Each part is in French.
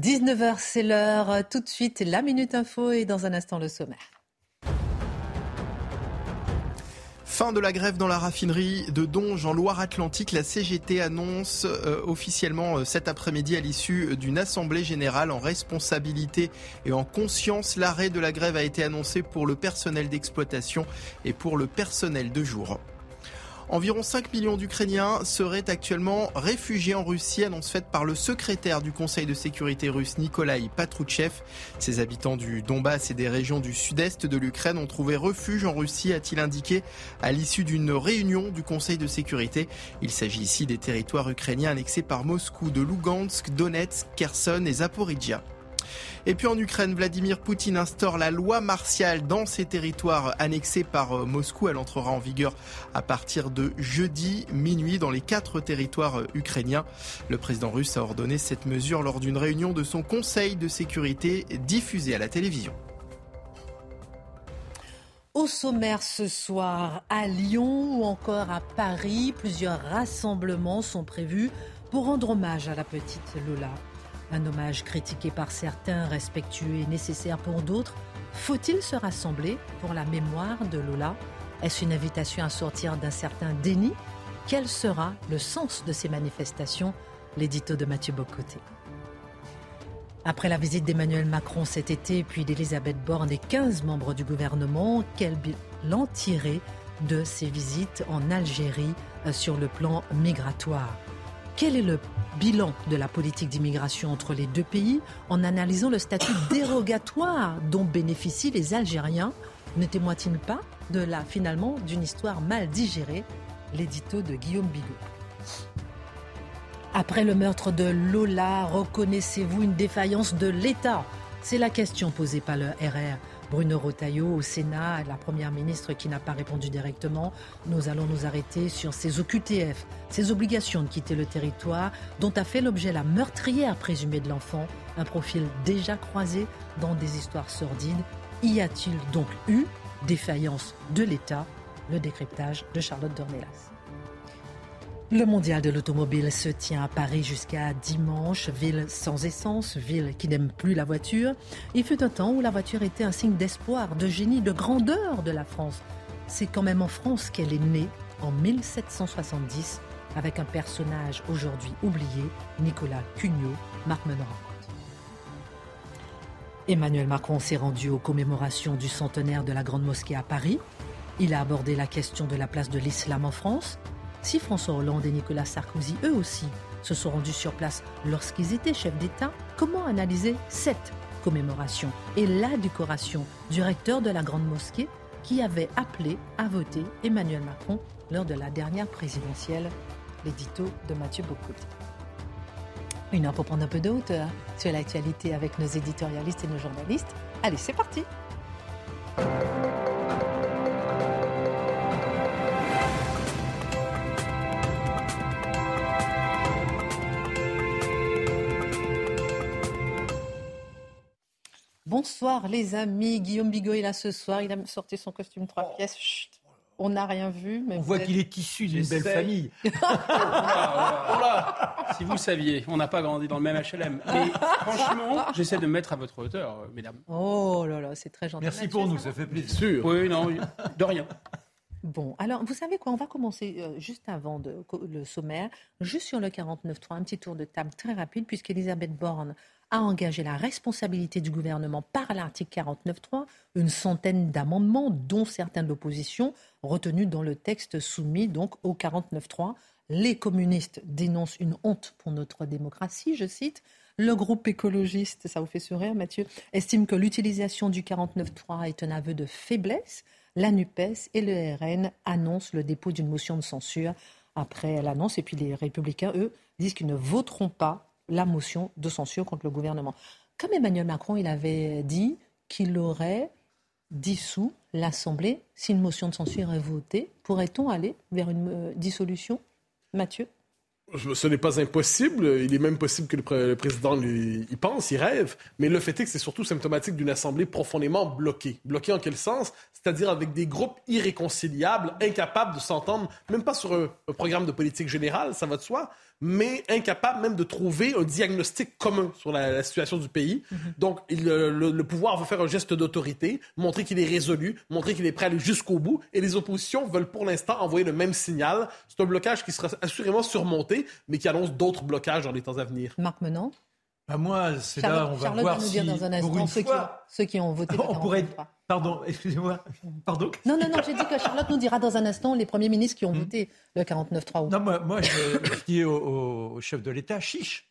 19h, c'est l'heure. Tout de suite, la Minute Info et dans un instant, le sommaire. Fin de la grève dans la raffinerie de Donge en Loire-Atlantique. La CGT annonce euh, officiellement euh, cet après-midi à l'issue d'une assemblée générale en responsabilité et en conscience. L'arrêt de la grève a été annoncé pour le personnel d'exploitation et pour le personnel de jour. Environ 5 millions d'Ukrainiens seraient actuellement réfugiés en Russie, annonce faite par le secrétaire du Conseil de sécurité russe Nikolai Patrouchev. Ces habitants du Donbass et des régions du sud-est de l'Ukraine ont trouvé refuge en Russie, a-t-il indiqué à l'issue d'une réunion du Conseil de sécurité. Il s'agit ici des territoires ukrainiens annexés par Moscou de Lugansk, Donetsk, Kherson et Zaporizhia. Et puis en Ukraine, Vladimir Poutine instaure la loi martiale dans ces territoires annexés par euh, Moscou. Elle entrera en vigueur à partir de jeudi minuit dans les quatre territoires euh, ukrainiens. Le président russe a ordonné cette mesure lors d'une réunion de son Conseil de sécurité diffusée à la télévision. Au sommaire ce soir, à Lyon ou encore à Paris, plusieurs rassemblements sont prévus pour rendre hommage à la petite Lola. Un hommage critiqué par certains, respectueux et nécessaire pour d'autres. Faut-il se rassembler pour la mémoire de Lola? Est-ce une invitation à sortir d'un certain déni? Quel sera le sens de ces manifestations? L'édito de Mathieu Bocoté. Après la visite d'Emmanuel Macron cet été, puis d'Elisabeth Borne et 15 membres du gouvernement, quel bilan tirer de ces visites en Algérie euh, sur le plan migratoire? Quel est le bilan de la politique d'immigration entre les deux pays en analysant le statut dérogatoire dont bénéficient les Algériens Ne témoigne-t-il pas de la, finalement, d'une histoire mal digérée? L'édito de Guillaume Bigot. Après le meurtre de Lola, reconnaissez-vous une défaillance de l'État? C'est la question posée par le RR. Bruno Rotaillot au Sénat, la Première ministre qui n'a pas répondu directement. Nous allons nous arrêter sur ces OQTF, ces obligations de quitter le territoire dont a fait l'objet la meurtrière présumée de l'enfant, un profil déjà croisé dans des histoires sordides. Y a-t-il donc eu défaillance de l'État? Le décryptage de Charlotte Dornelas. Le mondial de l'automobile se tient à Paris jusqu'à dimanche, ville sans essence, ville qui n'aime plus la voiture. Il fut un temps où la voiture était un signe d'espoir, de génie, de grandeur de la France. C'est quand même en France qu'elle est née, en 1770, avec un personnage aujourd'hui oublié, Nicolas Cugnot, Marc. Emmanuel Macron s'est rendu aux commémorations du centenaire de la Grande Mosquée à Paris. Il a abordé la question de la place de l'islam en France, si François Hollande et Nicolas Sarkozy, eux aussi, se sont rendus sur place lorsqu'ils étaient chefs d'État, comment analyser cette commémoration et la décoration du recteur de la Grande Mosquée qui avait appelé à voter Emmanuel Macron lors de la dernière présidentielle, l'édito de Mathieu Bocoté. Une heure pour prendre un peu de hauteur sur l'actualité avec nos éditorialistes et nos journalistes. Allez, c'est parti Bonsoir les amis, Guillaume Bigot est là ce soir, il a sorti son costume trois oh. pièces. on n'a rien vu. Mais on voit qu'il est issu d'une belle famille. si vous saviez, on n'a pas grandi dans le même HLM. Mais franchement, j'essaie de me mettre à votre hauteur, euh, mesdames. Oh là là, c'est très gentil. Merci pour nous, ça fait plaisir. Oui, non, de rien. Bon, alors vous savez quoi, on va commencer euh, juste avant de, le sommaire, juste sur le 49.3, un petit tour de table très rapide, puisqu'Elisabeth Borne a engagé la responsabilité du gouvernement par l'article 49.3, une centaine d'amendements, dont certains de l'opposition, retenus dans le texte soumis donc au 49.3. Les communistes dénoncent une honte pour notre démocratie, je cite. Le groupe écologiste, ça vous fait sourire Mathieu, estime que l'utilisation du 49.3 est un aveu de faiblesse. La NUPES et le RN annoncent le dépôt d'une motion de censure après l'annonce. Et puis les républicains, eux, disent qu'ils ne voteront pas la motion de censure contre le gouvernement. Comme Emmanuel Macron, il avait dit qu'il aurait dissous l'Assemblée si une motion de censure est votée. Pourrait-on aller vers une euh, dissolution Mathieu? Ce n'est pas impossible. Il est même possible que le, président y pense, y rêve. Mais le fait est que c'est surtout symptomatique d'une assemblée profondément bloquée. Bloquée en quel sens? C'est-à-dire avec des groupes irréconciliables, incapables de s'entendre, même pas sur un, programme de politique générale, ça va de soi, mais incapable même de trouver un diagnostic commun sur la, situation du pays. Mhm. Donc, il, euh, le, pouvoir va faire un geste d'autorité, montrer qu'il est résolu, montrer qu'il est prêt à aller jusqu'au bout, et les oppositions veulent pour l'instant envoyer le même signal. C'est un blocage qui sera assurément surmonté, mais qui annonce d'autres blocages dans les temps à venir. Marc Menant bah, moi, c'est là, on va voir nous dire dans un instant ceux, qui ont, ceux, qui ont, voté. On pourrait, Pardon, excusez-moi. Pardon. Non, non, non, j'ai dit que Charlotte nous dira dans un instant les premiers ministres qui ont hmm. voté le 49-3. Non, moi, moi je, dis au, chef de l'État, chiche,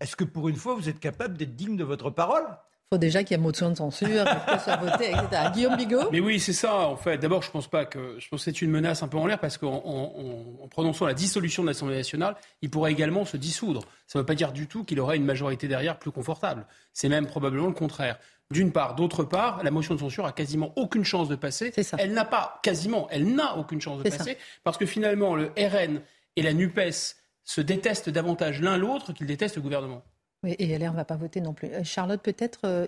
est-ce que pour une fois, vous êtes capable d'être digne de votre parole? Faut déjà qu'il y ait motion de censure, que soit voté, etc. Guillaume Bigot Mais oui, c'est ça, en fait. D'abord, je pense pas que. Je pense que c'est une menace un peu en l'air parce qu'en en, prononçant la dissolution de l'Assemblée nationale, il pourrait également se dissoudre. Ça ne veut pas dire du tout qu'il aurait une majorité derrière plus confortable. C'est même probablement le contraire. D'une part. D'autre part, la motion de censure a quasiment aucune chance de passer. Elle n'a pas, quasiment, elle n'a aucune chance de passer parce que finalement, le RN et la NUPES se détestent davantage l'un l'autre qu'ils détestent le gouvernement. Oui, et LR ne va pas voter non plus. Euh, Charlotte, peut-être, euh,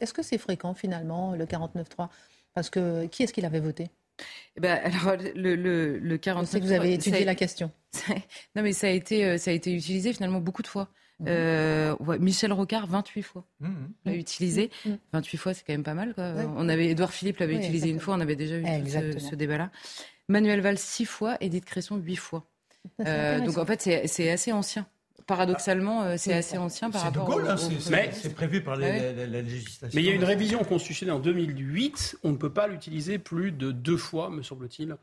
est-ce que c'est fréquent finalement, le 49-3 Parce que qui est-ce qu'il avait voté? Eh ben, alors, le, le, le 49 que vous avez étudié la question. non, mais ça a, été, euh, ça a été utilisé finalement beaucoup de fois. Mhm. Michel Rocard, 28 fois, mhm. l'a utilisé. 28 mhm. fois, c'est quand même pas mal. Quoi. On avait, Édouard Philippe l'avait utilisé une fois, on avait déjà eu ce, débat-là. Manuel Valls, 6 fois, Edith Cresson, 8 fois. Euh, donc en fait, c'est assez ancien. Paradoxalement, euh, c'est assez ancien par rapport Gaulle, hein, c'est prévu par la, législation. Mais il y a une révision constitutionnelle en 2008. On ne peut pas l'utiliser plus de deux fois, me semble-t-il,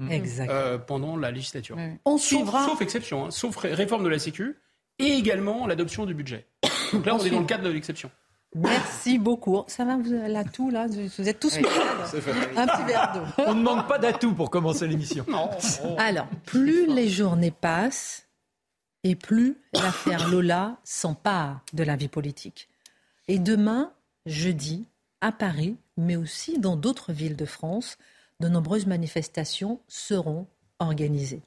pendant la législature. On suivra. Sauf, exception, hein, sauf réforme de la Sécu et également l'adoption du budget. Donc là, on, est dans le cadre de l'exception. Merci beaucoup. Ça va, vous avez l'atout là Vous êtes tous oui, Un petit verre d'eau. On ne manque pas d'atout pour commencer l'émission. Alors, plus les journées passent et plus l'affaire Lola s'empare de la vie politique. Et demain, jeudi, à Paris, mais aussi dans d'autres villes de France, de nombreuses manifestations seront organisées.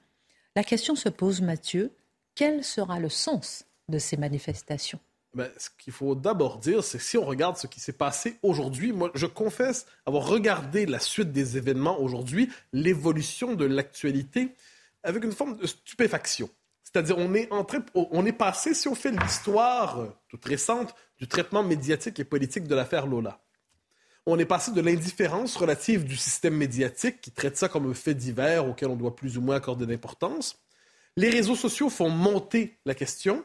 La question se pose, Mathieu, quel sera le sens de ces manifestations? Ben, ce qu'il faut d'abord dire, c'est que si on regarde ce qui s'est passé aujourd'hui, moi, je confesse avoir regardé la suite des événements aujourd'hui, l'évolution de l'actualité, avec une forme de stupéfaction. C'est-à-dire, on est passé, si on fait l'histoire euh, toute récente, du traitement médiatique et politique de l'affaire Lola. On est passé de l'indifférence relative du système médiatique qui traite ça comme un fait divers auquel on doit plus ou moins accorder d'importance, les réseaux sociaux font monter la question.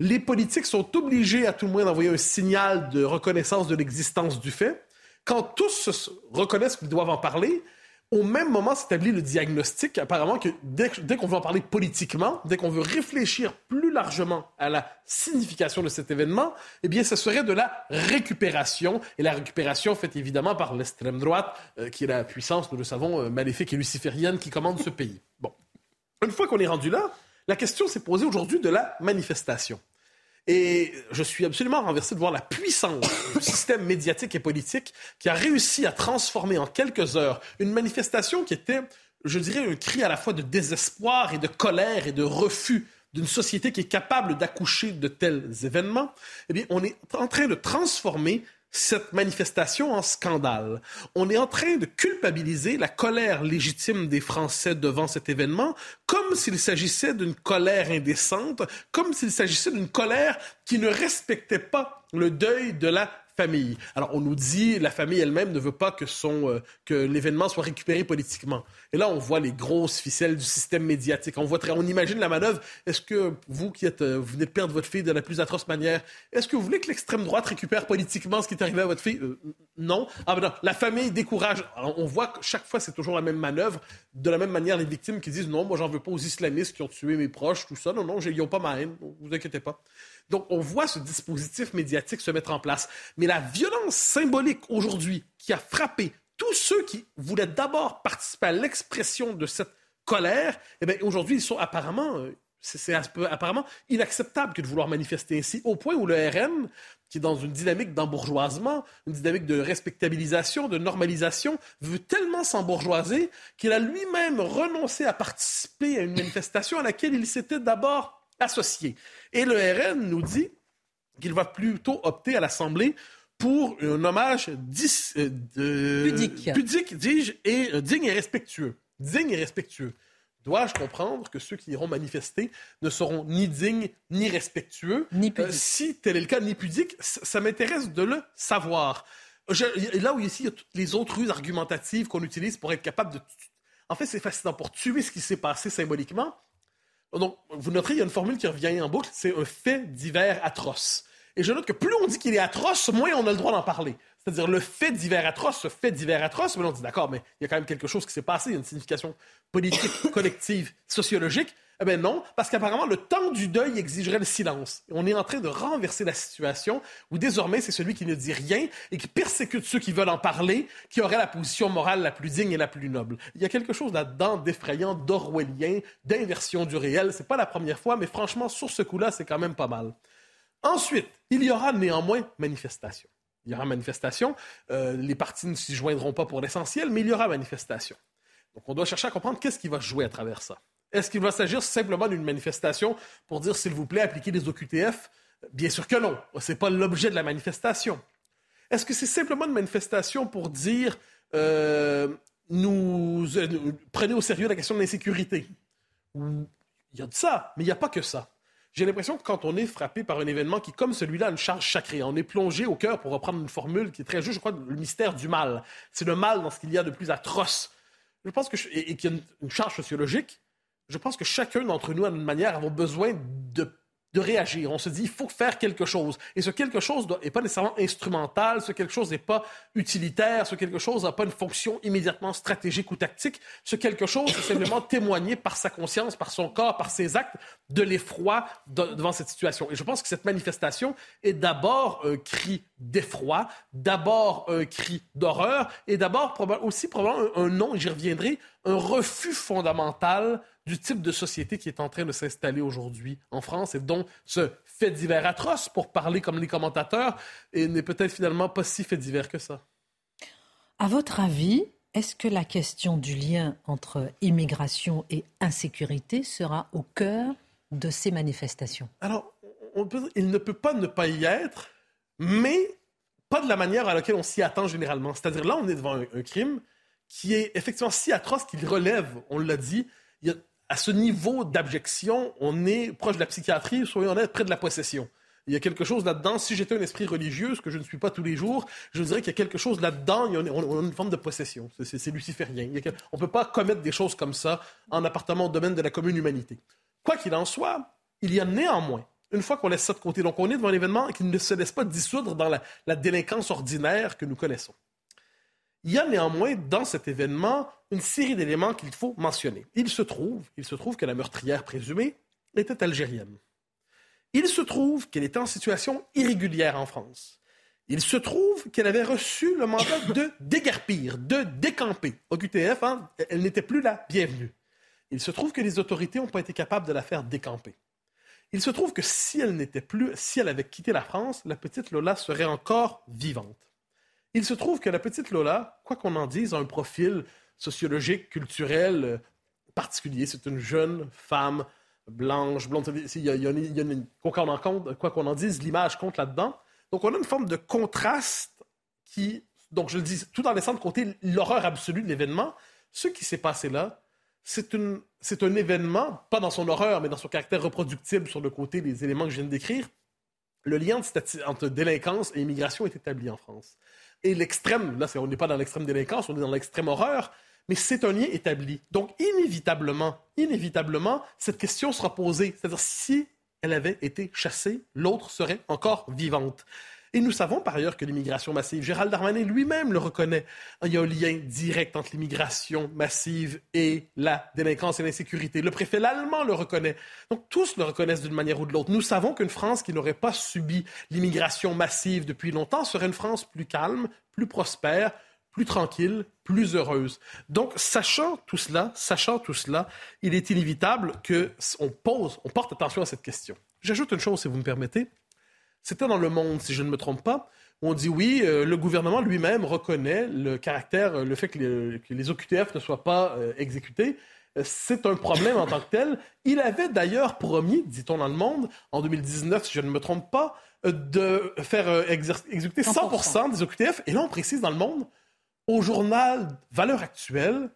Les politiques sont obligés à tout le moins d'envoyer un signal de reconnaissance de l'existence du fait. Quand tous reconnaissent qu'ils doivent en parler, au même moment s'établit le diagnostic, apparemment, que dès, qu'on veut en parler politiquement, dès qu'on veut réfléchir plus largement à la signification de cet événement, eh bien, ce serait de la récupération. Et la récupération faite évidemment par l'extrême droite, euh, qui est la puissance, nous le savons, euh, maléfique et luciférienne qui commande ce pays. Bon. Une fois qu'on est rendu là, la question s'est posée aujourd'hui de la manifestation. Et je suis absolument renversé de voir la puissance du système médiatique et politique qui a réussi à transformer en quelques heures une manifestation qui était, je dirais, un cri à la fois de désespoir et de colère et de refus d'une société qui est capable d'accoucher de tels événements. Eh bien, on est en train de transformer cette manifestation en scandale. On est en train de culpabiliser la colère légitime des Français devant cet événement comme s'il s'agissait d'une colère indécente, comme s'il s'agissait d'une colère qui ne respectait pas le deuil de la famille. Alors, on nous dit la famille elle-même ne veut pas que, son, euh, que l'événement soit récupéré politiquement. Et là, on voit les grosses ficelles du système médiatique. On, voit très, on imagine la manœuvre. Est-ce que vous qui êtes, euh, vous venez de perdre votre fille de la plus atroce manière, est-ce que vous voulez que l'extrême droite récupère politiquement ce qui est arrivé à votre fille? Euh, Non. Ah ben non, la famille décourage. on voit que chaque fois, c'est toujours la même manœuvre. De la même manière, les victimes qui disent non, moi, j'en veux pas aux islamistes qui ont tué mes proches, tout ça. Non, non, ils n'ont pas ma haine. Vous inquiétez pas. Donc, on voit ce dispositif médiatique se mettre en place. Mais la violence symbolique aujourd'hui qui a frappé tous ceux qui voulaient d'abord participer à l'expression de cette colère, eh bien, aujourd'hui, ils sont apparemment euh, c'est apparemment inacceptable que de vouloir manifester ainsi, au point où le RN, qui est dans une dynamique d'embourgeoisement, une dynamique de respectabilisation, de normalisation, veut tellement s'embourgeoiser qu'il a lui-même renoncé à participer à une manifestation à laquelle il s'était d'abord associé. Et le RN nous dit qu'il va plutôt opter à l'Assemblée pour un hommage euh, pudique, pudique dis-je, et euh, digne et respectueux. Digne et respectueux. Dois-je comprendre que ceux qui iront manifester ne seront ni dignes, ni respectueux? Ni euh, si tel est le cas, ni pudiques, ça, m'intéresse de le savoir. là où ici, il y a toutes les autres ruses argumentatives qu'on utilise pour être capable de... En fait, c'est fascinant. Pour tuer ce qui s'est passé symboliquement, donc, vous noterez, il y a une formule qui revient en boucle, c'est un fait divers atroce. Et je note que plus on dit qu'il est atroce, moins on a le droit d'en parler. C'est-à-dire le fait divers atroce, ce fait divers atroce, mais on dit d'accord, mais il y a quand même quelque chose qui s'est passé, il y a une signification politique, collective, sociologique. Eh bien non, parce qu'apparemment, le temps du deuil exigerait le silence. On est en train de renverser la situation où désormais, c'est celui qui ne dit rien et qui persécute ceux qui veulent en parler, qui aurait la position morale la plus digne et la plus noble. Il y a quelque chose là-dedans d'effrayant, d'orwellien, d'inversion du réel. C'est pas la première fois, mais franchement, sur ce coup-là, c'est quand même pas mal. Ensuite, il y aura néanmoins manifestation. Il y aura manifestation. Euh, les partis ne s'y joindront pas pour l'essentiel, mais il y aura manifestation. Donc, on doit chercher à comprendre qu'est-ce qui va jouer à travers ça. Est-ce qu'il va s'agir simplement d'une manifestation pour dire, s'il vous plaît, appliquez les OQTF? Bien sûr que non. Ce n'est pas l'objet de la manifestation. Est-ce que c'est simplement une manifestation pour dire, euh, nous, euh, prenez au sérieux la question de l'insécurité? Il y a de ça, mais il n'y a pas que ça. J'ai l'impression que quand on est frappé par un événement qui, comme celui-là, a une charge sacrée, on est plongé au cœur, pour reprendre une formule qui est très juste, je crois, le mystère du mal. C'est le mal dans ce qu'il y a de plus atroce. Je pense que, et, qu'il y a une charge sociologique, je pense que chacun d'entre nous, à une manière, avons besoin de de réagir. On se dit, il faut faire quelque chose. Et ce quelque chose n'est pas nécessairement instrumental, ce quelque chose n'est pas utilitaire, ce quelque chose n'a pas une fonction immédiatement stratégique ou tactique. Ce quelque chose, c'est simplement témoigner par sa conscience, par son corps, par ses actes, de l'effroi devant cette situation. Et je pense que cette manifestation est d'abord un cri d'effroi, d'abord un cri d'horreur, et d'abord aussi probablement un, un et j'y reviendrai, un refus fondamental du type de société qui est en train de s'installer aujourd'hui en France et dont ce fait divers atroce, pour parler comme les commentateurs, n'est peut-être finalement pas si fait divers que ça. À votre avis, est-ce que la question du lien entre immigration et insécurité sera au cœur de ces manifestations? Alors, on peut, il ne peut pas ne pas y être, mais pas de la manière à laquelle on s'y attend généralement. C'est-à-dire là, on est devant un, crime qui est effectivement si atroce qu'il relève, on l'a dit, à ce niveau d'abjection, on est proche de la psychiatrie, soyons honnêtes, près de la possession. Il y a quelque chose là-dedans. Si j'étais un esprit religieux, ce que je ne suis pas tous les jours, je dirais qu'il y a quelque chose là-dedans. On a une forme de possession. C'est luciférien. on ne peut pas commettre des choses comme ça en appartenant au domaine de la commune humanité. Quoi qu'il en soit, il y a néanmoins, une fois qu'on laisse ça de côté, donc on est devant un événement qui ne se laisse pas dissoudre dans la délinquance ordinaire que nous connaissons. Il y a néanmoins dans cet événement une série d'éléments qu'il faut mentionner. Il se trouve, il se trouve que la meurtrière présumée était algérienne. Il se trouve qu'elle était en situation irrégulière en France. Il se trouve qu'elle avait reçu le mandat de déguerpir, de décamper. Au QTF, hein, elle n'était plus la bienvenue. Il se trouve que les autorités n'ont pas été capables de la faire décamper. Il se trouve que si elle n'était plus, si elle avait quitté la France, la petite Lola serait encore vivante. Il se trouve que la petite Lola, quoi qu'on en dise, a un profil sociologique, culturel euh, particulier. C'est une jeune femme blanche, blonde. A, une, compte, quoi qu'on en dise, l'image compte là-dedans. Donc on a une forme de contraste qui, donc je le dis, tout en laissant de côté l'horreur absolue de l'événement, ce qui s'est passé là, c'est un événement, pas dans son horreur, mais dans son caractère reproductible sur le côté des éléments que je viens de décrire. Le lien entre délinquance et immigration est établi en France et l'extrême, là, on n'est pas dans l'extrême délinquance, on est dans l'extrême horreur, mais c'est un lien établi. Donc, inévitablement, inévitablement, cette question sera posée. C'est-à-dire, si elle avait été chassée, l'autre serait encore vivante. Et nous savons par ailleurs que l'immigration massive, Gérald Darmanin lui-même le reconnaît, il y a un lien direct entre l'immigration massive et la délinquance et l'insécurité. Le préfet l'allemand le reconnaît. Donc tous le reconnaissent d'une manière ou de l'autre. Nous savons qu'une France qui n'aurait pas subi l'immigration massive depuis longtemps serait une France plus calme, plus prospère, plus tranquille, plus heureuse. Donc, sachant tout cela, sachant tout cela, il est inévitable que on pose, on porte attention à cette question. J'ajoute une chose, si vous me permettez. C'était dans Le Monde, si je ne me trompe pas, où on dit oui, euh, le gouvernement lui-même reconnaît le caractère, le fait que les, OQTF ne soient pas euh, exécutés. Euh, c'est un problème en tant que tel. Il avait d'ailleurs promis, dit-on dans Le Monde, en 2019, si je ne me trompe pas, de faire exécuter 100%, des OQTF. Et là, on précise dans Le Monde, au journal Valeurs Actuelles,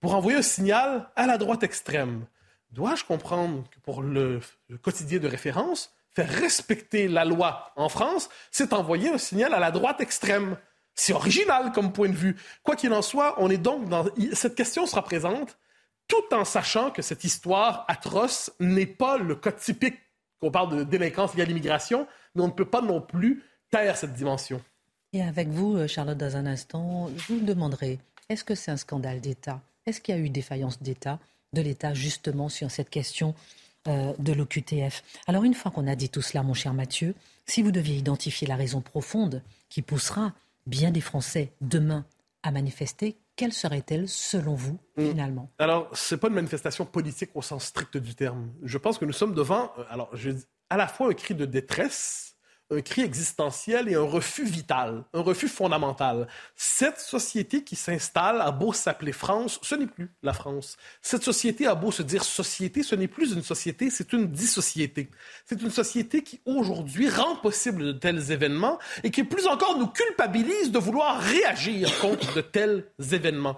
pour envoyer un signal à la droite extrême. Dois-je comprendre que pour le quotidien de référence, faire respecter la loi en France, c'est envoyer un signal à la droite extrême. C'est original comme point de vue. Quoi qu'il en soit, on est donc dans... Cette question sera présente tout en sachant que cette histoire atroce n'est pas le cas typique qu'on parle de délinquance liée à l'immigration, mais on ne peut pas non plus taire cette dimension. Et avec vous, euh, Charlotte, dans un instant, je vous demanderai, est-ce que c'est un scandale d'État? Est-ce qu'il y a eu défaillance d'État, de l'État justement sur cette question de l'OQTF. Alors une fois qu'on a dit tout cela, mon cher Mathieu, si vous deviez identifier la raison profonde qui poussera bien des Français demain à manifester, quelle serait-elle selon vous mm. finalement? Alors, ce n'est pas une manifestation politique au sens strict du terme. Je pense que nous sommes devant, euh, alors, je, à la fois un cri de détresse, un cri existentiel et un refus vital, un refus fondamental. Cette société qui s'installe a beau s'appeler France, ce n'est plus la France. Cette société a beau se dire société, ce n'est plus une société, c'est une dissociété. C'est une société qui aujourd'hui rend possible de tels événements et qui plus encore nous culpabilise de vouloir réagir contre de tels événements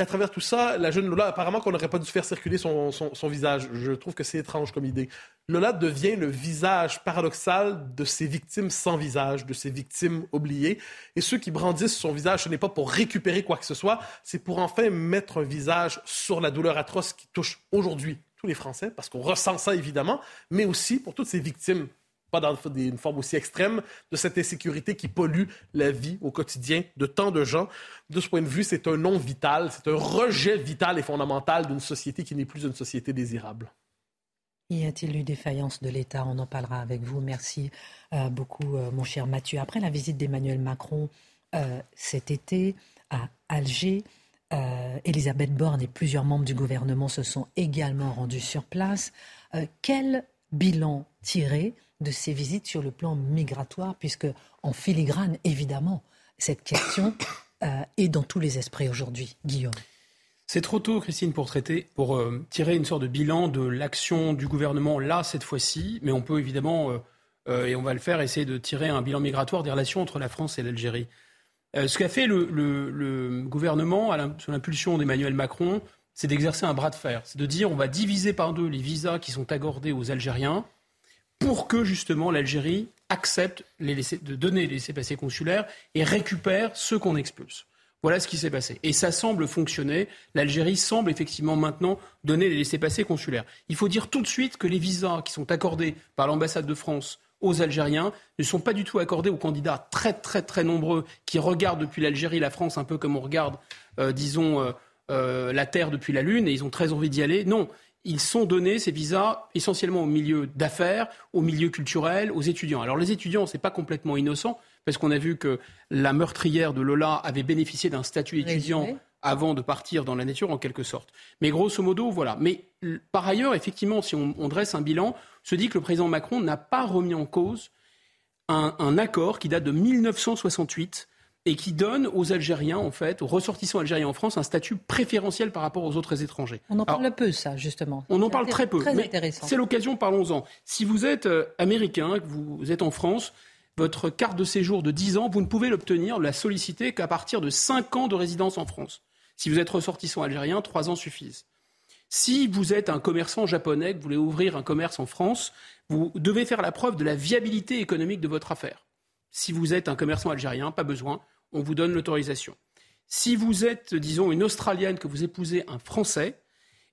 à travers tout ça, la jeune Lola, apparemment qu'on n'aurait pas dû faire circuler son, visage. Je trouve que c'est étrange comme idée. Lola devient le visage paradoxal de ses victimes sans visage, de ses victimes oubliées. Et ceux qui brandissent son visage, ce n'est pas pour récupérer quoi que ce soit, c'est pour enfin mettre un visage sur la douleur atroce qui touche aujourd'hui tous les Français, parce qu'on ressent ça évidemment, mais aussi pour toutes ces victimes pas dans une forme aussi extrême, de cette insécurité qui pollue la vie au quotidien de tant de gens. De ce point de vue, c'est un non vital, c'est un rejet vital et fondamental d'une société qui n'est plus une société désirable. Y a-t-il eu défaillance de l'État? On en parlera avec vous. Merci euh, beaucoup, euh, mon cher Mathieu. Après la visite d'Emmanuel Macron euh, cet été à Alger, Elisabeth Borne et plusieurs membres du gouvernement se sont également rendus sur place. quel bilan tirer de ces visites sur le plan migratoire, puisque en filigrane, évidemment, cette question euh, est dans tous les esprits aujourd'hui. Guillaume. C'est trop tôt, Christine, pour traiter, pour euh, tirer une sorte de bilan de l'action du gouvernement là cette fois-ci, mais on peut évidemment, euh, et on va le faire, essayer de tirer un bilan migratoire des relations entre la France et l'Algérie. ce qu'a fait le, gouvernement, sous l'impulsion d'Emmanuel Macron, c'est d'exercer un bras de fer. C'est de dire on va diviser par deux les visas qui sont accordés aux Algériens pour que justement l'Algérie accepte de donner les laissés-passer consulaires et récupère ceux qu'on expulse. Voilà ce qui s'est passé. Et ça semble fonctionner. L'Algérie semble effectivement maintenant donner les laissés-passer consulaires. Il faut dire tout de suite que les visas qui sont accordés par l'ambassade de France aux Algériens ne sont pas du tout accordés aux candidats très très très nombreux qui regardent depuis l'Algérie la France un peu comme on regarde, euh, disons, euh, euh, la Terre depuis la Lune et ils ont très envie d'y aller. Non, ils sont donnés, ces visas, essentiellement au milieu d'affaires, au milieu culturel, aux étudiants. Alors les étudiants, ce n'est pas complètement innocent, parce qu'on a vu que la meurtrière de Lola avait bénéficié d'un statut étudiant avant de partir dans la nature, en quelque sorte. Mais grosso modo, voilà. Mais par ailleurs, effectivement, si on, dresse un bilan, se dit que le président Macron n'a pas remis en cause un accord qui date de 1968 et qui donne aux Algériens, en fait, aux ressortissants algériens en France, un statut préférentiel par rapport aux autres étrangers. On en parle peu, ça, justement. On en parle très peu. C'est l'occasion, parlons-en. Si vous êtes euh, américain, que vous êtes en France, votre carte de séjour de 10 ans, vous ne pouvez l'obtenir, la solliciter qu'à partir de 5 ans de résidence en France. Si vous êtes ressortissant algérien, 3 ans suffisent. Si vous êtes un commerçant japonais, que vous voulez ouvrir un commerce en France, vous devez faire la preuve de la viabilité économique de votre affaire. Si vous êtes un commerçant algérien, pas besoin, on vous donne l'autorisation. Si vous êtes, disons, une Australienne, que vous épousez un Français,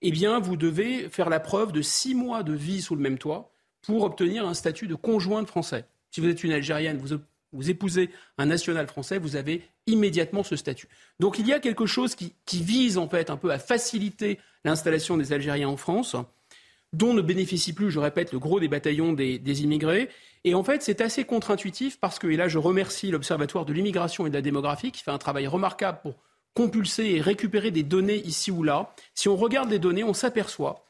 eh bien, vous devez faire la preuve de six mois de vie sous le même toit pour obtenir un statut de conjoint de Français. Si vous êtes une Algérienne, vous, vous épousez un national français, vous avez immédiatement ce statut. Donc il y a quelque chose qui, qui vise en fait un peu à faciliter l'installation des Algériens en France. Dont ne bénéficie plus, je répète, le gros des bataillons des, immigrés. Et en fait, c'est assez contre-intuitif parce que, et là je remercie l'Observatoire de l'immigration et de la démographie qui fait un travail remarquable pour compulser et récupérer des données ici ou là. Si on regarde les données, on s'aperçoit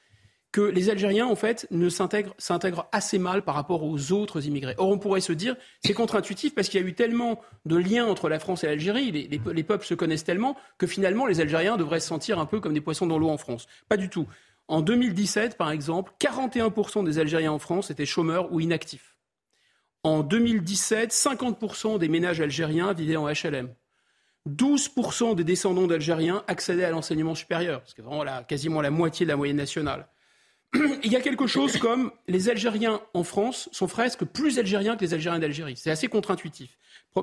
que les Algériens, en fait, ne s'intègrent assez mal par rapport aux autres immigrés. Or, on pourrait se dire, c'est contre-intuitif parce qu'il y a eu tellement de liens entre la France et l'Algérie, les, les, peuples se connaissent tellement, que finalement, les Algériens devraient se sentir un peu comme des poissons dans l'eau en France. Pas du tout. En 2017, par exemple, 41% des Algériens en France étaient chômeurs ou inactifs. En 2017, 50% des ménages algériens vivaient en HLM. 12% des descendants d'Algériens accédaient à l'enseignement supérieur, ce qui est vraiment quasiment la moitié de la moyenne nationale. Il y a quelque chose comme les Algériens en France sont presque plus Algériens que les Algériens d'Algérie. C'est assez contre-intuitif.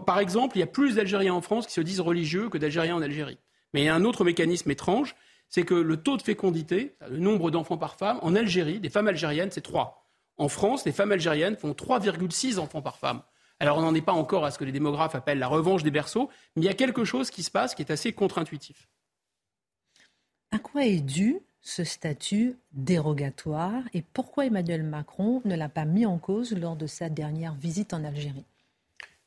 Par exemple, il y a plus d'Algériens en France qui se disent religieux que d'Algériens en Algérie. Mais il y a un autre mécanisme étrange, c'est que le taux de fécondité, le nombre d'enfants par femme, en Algérie, des femmes algériennes, c'est 3. En France, les femmes algériennes font 3,6 enfants par femme. Alors on n'en est pas encore à ce que les démographes appellent la revanche des berceaux, mais il y a quelque chose qui se passe qui est assez contre-intuitif. À quoi est dû ce statut dérogatoire et pourquoi Emmanuel Macron ne l'a pas mis en cause lors de sa dernière visite en Algérie?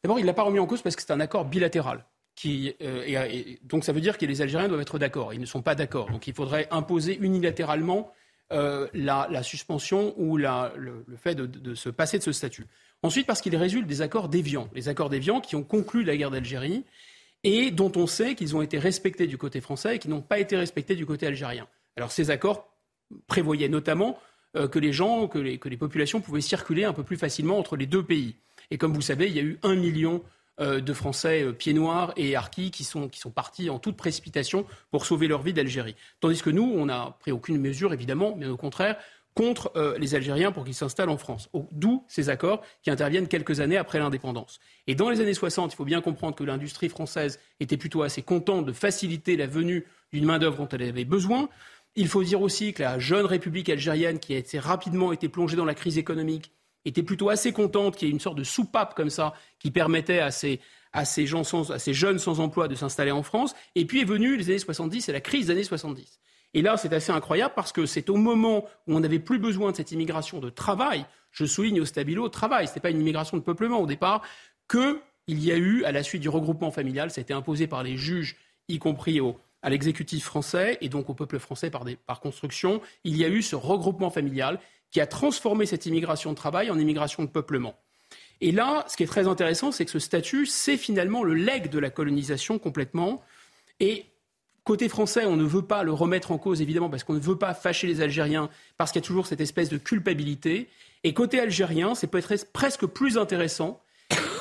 D'abord, il ne l'a pas remis en cause parce que c'est un accord bilatéral. Euh, donc ça veut dire que les Algériens doivent être d'accord. Ils ne sont pas d'accord. Donc il faudrait imposer unilatéralement euh, la, suspension ou le, fait de, se passer de ce statut. Ensuite, parce qu'il résulte des accords d'Évian, les accords d'Évian qui ont conclu la guerre d'Algérie et dont on sait qu'ils ont été respectés du côté français et qui n'ont pas été respectés du côté algérien. Alors ces accords prévoyaient notamment euh, que les gens, que les, populations pouvaient circuler un peu plus facilement entre les deux pays. Et comme vous savez, il y a eu un million de Français euh, pieds noirs et harkis qui sont, qui sont partis en toute précipitation pour sauver leur vie d'Algérie. Tandis que nous, on n'a pris aucune mesure, évidemment, mais au contraire, contre euh, les Algériens pour qu'ils s'installent en France. D'où ces accords qui interviennent quelques années après l'indépendance. Et dans les années 60, il faut bien comprendre que l'industrie française était plutôt assez contente de faciliter la venue d'une main-d'œuvre dont elle avait besoin. Il faut dire aussi que la jeune République algérienne, qui a été rapidement été plongée dans la crise économique, était plutôt assez contente qu'il y ait une sorte de soupape comme ça qui permettait à ces, à ces, gens à ces jeunes sans emploi de s'installer en France. Et puis est venue les années 70 et la crise des années 70. Et là, c'est assez incroyable parce que c'est au moment où on n'avait plus besoin de cette immigration de travail, je souligne au stabilo travail, ce n'était pas une immigration de peuplement au départ, qu'il y a eu, à la suite du regroupement familial, ça a été imposé par les juges, y compris à l'exécutif français et donc au peuple français par, par construction, il y a eu ce regroupement familial qui a transformé cette immigration de travail en immigration de peuplement. Et là, ce qui est très intéressant, c'est que ce statut, c'est finalement le legs de la colonisation complètement. Et Côté français, on ne veut pas le remettre en cause, évidemment, parce qu'on ne veut pas fâcher les Algériens, parce qu'il y a toujours cette espèce de culpabilité. Et côté algérien, c'est peut-être presque plus intéressant.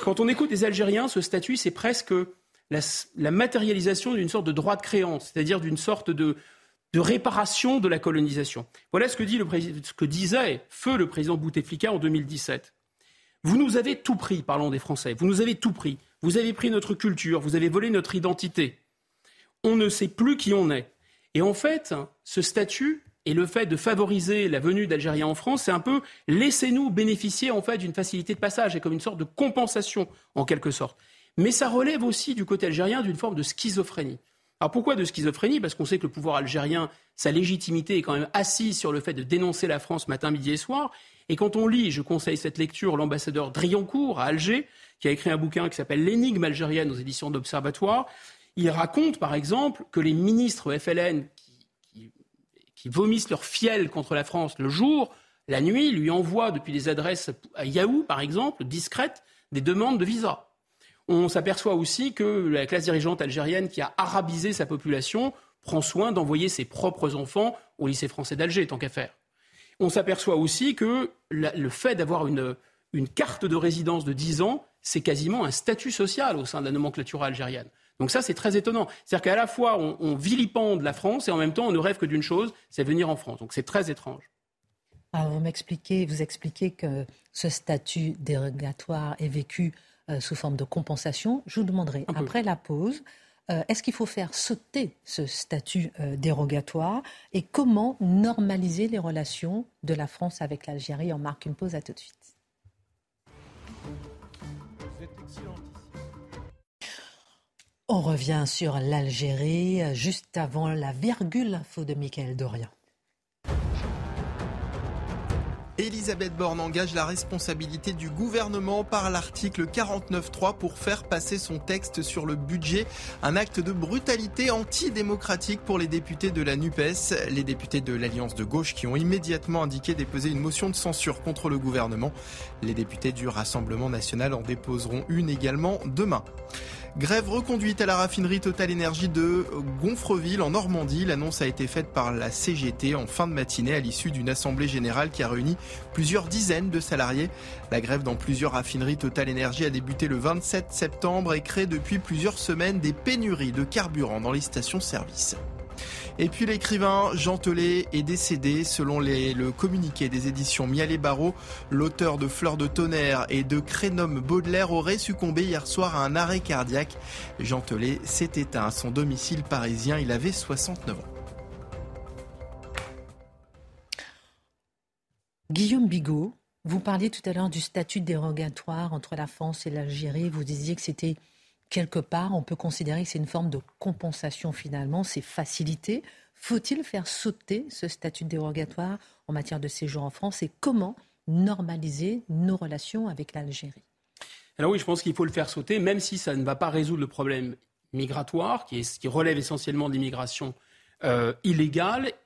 Quand on écoute les Algériens, ce statut, c'est presque la, matérialisation d'une sorte de droit de créance, c'est-à-dire d'une sorte de, réparation de la colonisation. Voilà ce que disait feu le président Bouteflika en 2017. Vous nous avez tout pris, parlons des Français, vous nous avez tout pris. Vous avez pris notre culture, vous avez volé notre identité on ne sait plus qui on est. Et en fait, ce statut et le fait de favoriser la venue d'Algériens en France, c'est un peu laissez-nous bénéficier en fait d'une facilité de passage et comme une sorte de compensation en quelque sorte. Mais ça relève aussi du côté algérien d'une forme de schizophrénie. Alors pourquoi de schizophrénie? Parce qu'on sait que le pouvoir algérien, sa légitimité est quand même assise sur le fait de dénoncer la France matin, midi et soir. Et quand on lit, je conseille cette lecture, l'ambassadeur Driancourt à Alger, qui a écrit un bouquin qui s'appelle L'énigme algérienne aux éditions d'Observatoire, il raconte, par exemple, que les ministres FLN qui, vomissent leur fiel contre la France le jour, la nuit, lui envoient depuis des adresses à Yahoo, par exemple, discrètes, des demandes de visa. On s'aperçoit aussi que la classe dirigeante algérienne qui a arabisé sa population prend soin d'envoyer ses propres enfants au lycée français d'Alger, tant qu'à faire. On s'aperçoit aussi que le fait d'avoir une, carte de résidence de 10 ans, c'est quasiment un statut social au sein de la nomenclature algérienne. Donc ça, c'est très étonnant. C'est-à-dire qu'à la fois, on, vilipende la France et en même temps, on ne rêve que d'une chose, c'est venir en France. Donc c'est très étrange. Alors vous m'expliquez, vous expliquez que ce statut dérogatoire est vécu euh, sous forme de compensation. Je vous demanderai, après la pause, euh, est-ce qu'il faut faire sauter ce statut euh, dérogatoire et comment normaliser les relations de la France avec l'Algérie? On marque une pause, à tout de suite. On revient sur l'Algérie juste avant la virgule info de Michael Dorian. Elisabeth Borne engage la responsabilité du gouvernement par l'article 49.3 pour faire passer son texte sur le budget. Un acte de brutalité antidémocratique pour les députés de la NUPES, les députés de l'Alliance de gauche qui ont immédiatement indiqué déposer une motion de censure contre le gouvernement. Les députés du Rassemblement national en déposeront une également demain. Grève reconduite à la raffinerie Total Énergie de Gonfreville en Normandie. L'annonce a été faite par la CGT en fin de matinée à l'issue d'une assemblée générale qui a réuni plusieurs dizaines de salariés. La grève dans plusieurs raffineries Total Énergie a débuté le 27 septembre et crée depuis plusieurs semaines des pénuries de carburant dans les stations-service. Et puis l'écrivain Jean est décédé selon le communiqué des éditions Miel et Barreau. L'auteur de Fleurs de tonnerre et de Crénum Baudelaire aurait succombé hier soir à un arrêt cardiaque. Jean Telet s'est éteint à son domicile parisien. Il avait 69 ans. Guillaume Bigot, vous parliez tout à l'heure du statut dérogatoire entre la France et l'Algérie. Vous disiez que c'était quelque part, on peut considérer que c'est une forme de compensation finalement, c'est facilité. Faut-il faire sauter ce statut dérogatoire en matière de séjour en France et comment normaliser nos relations avec l'Algérie? Alors oui, je pense qu'il faut le faire sauter, même si ça ne va pas résoudre le problème migratoire, qui, est, qui relève essentiellement de l'immigration euh,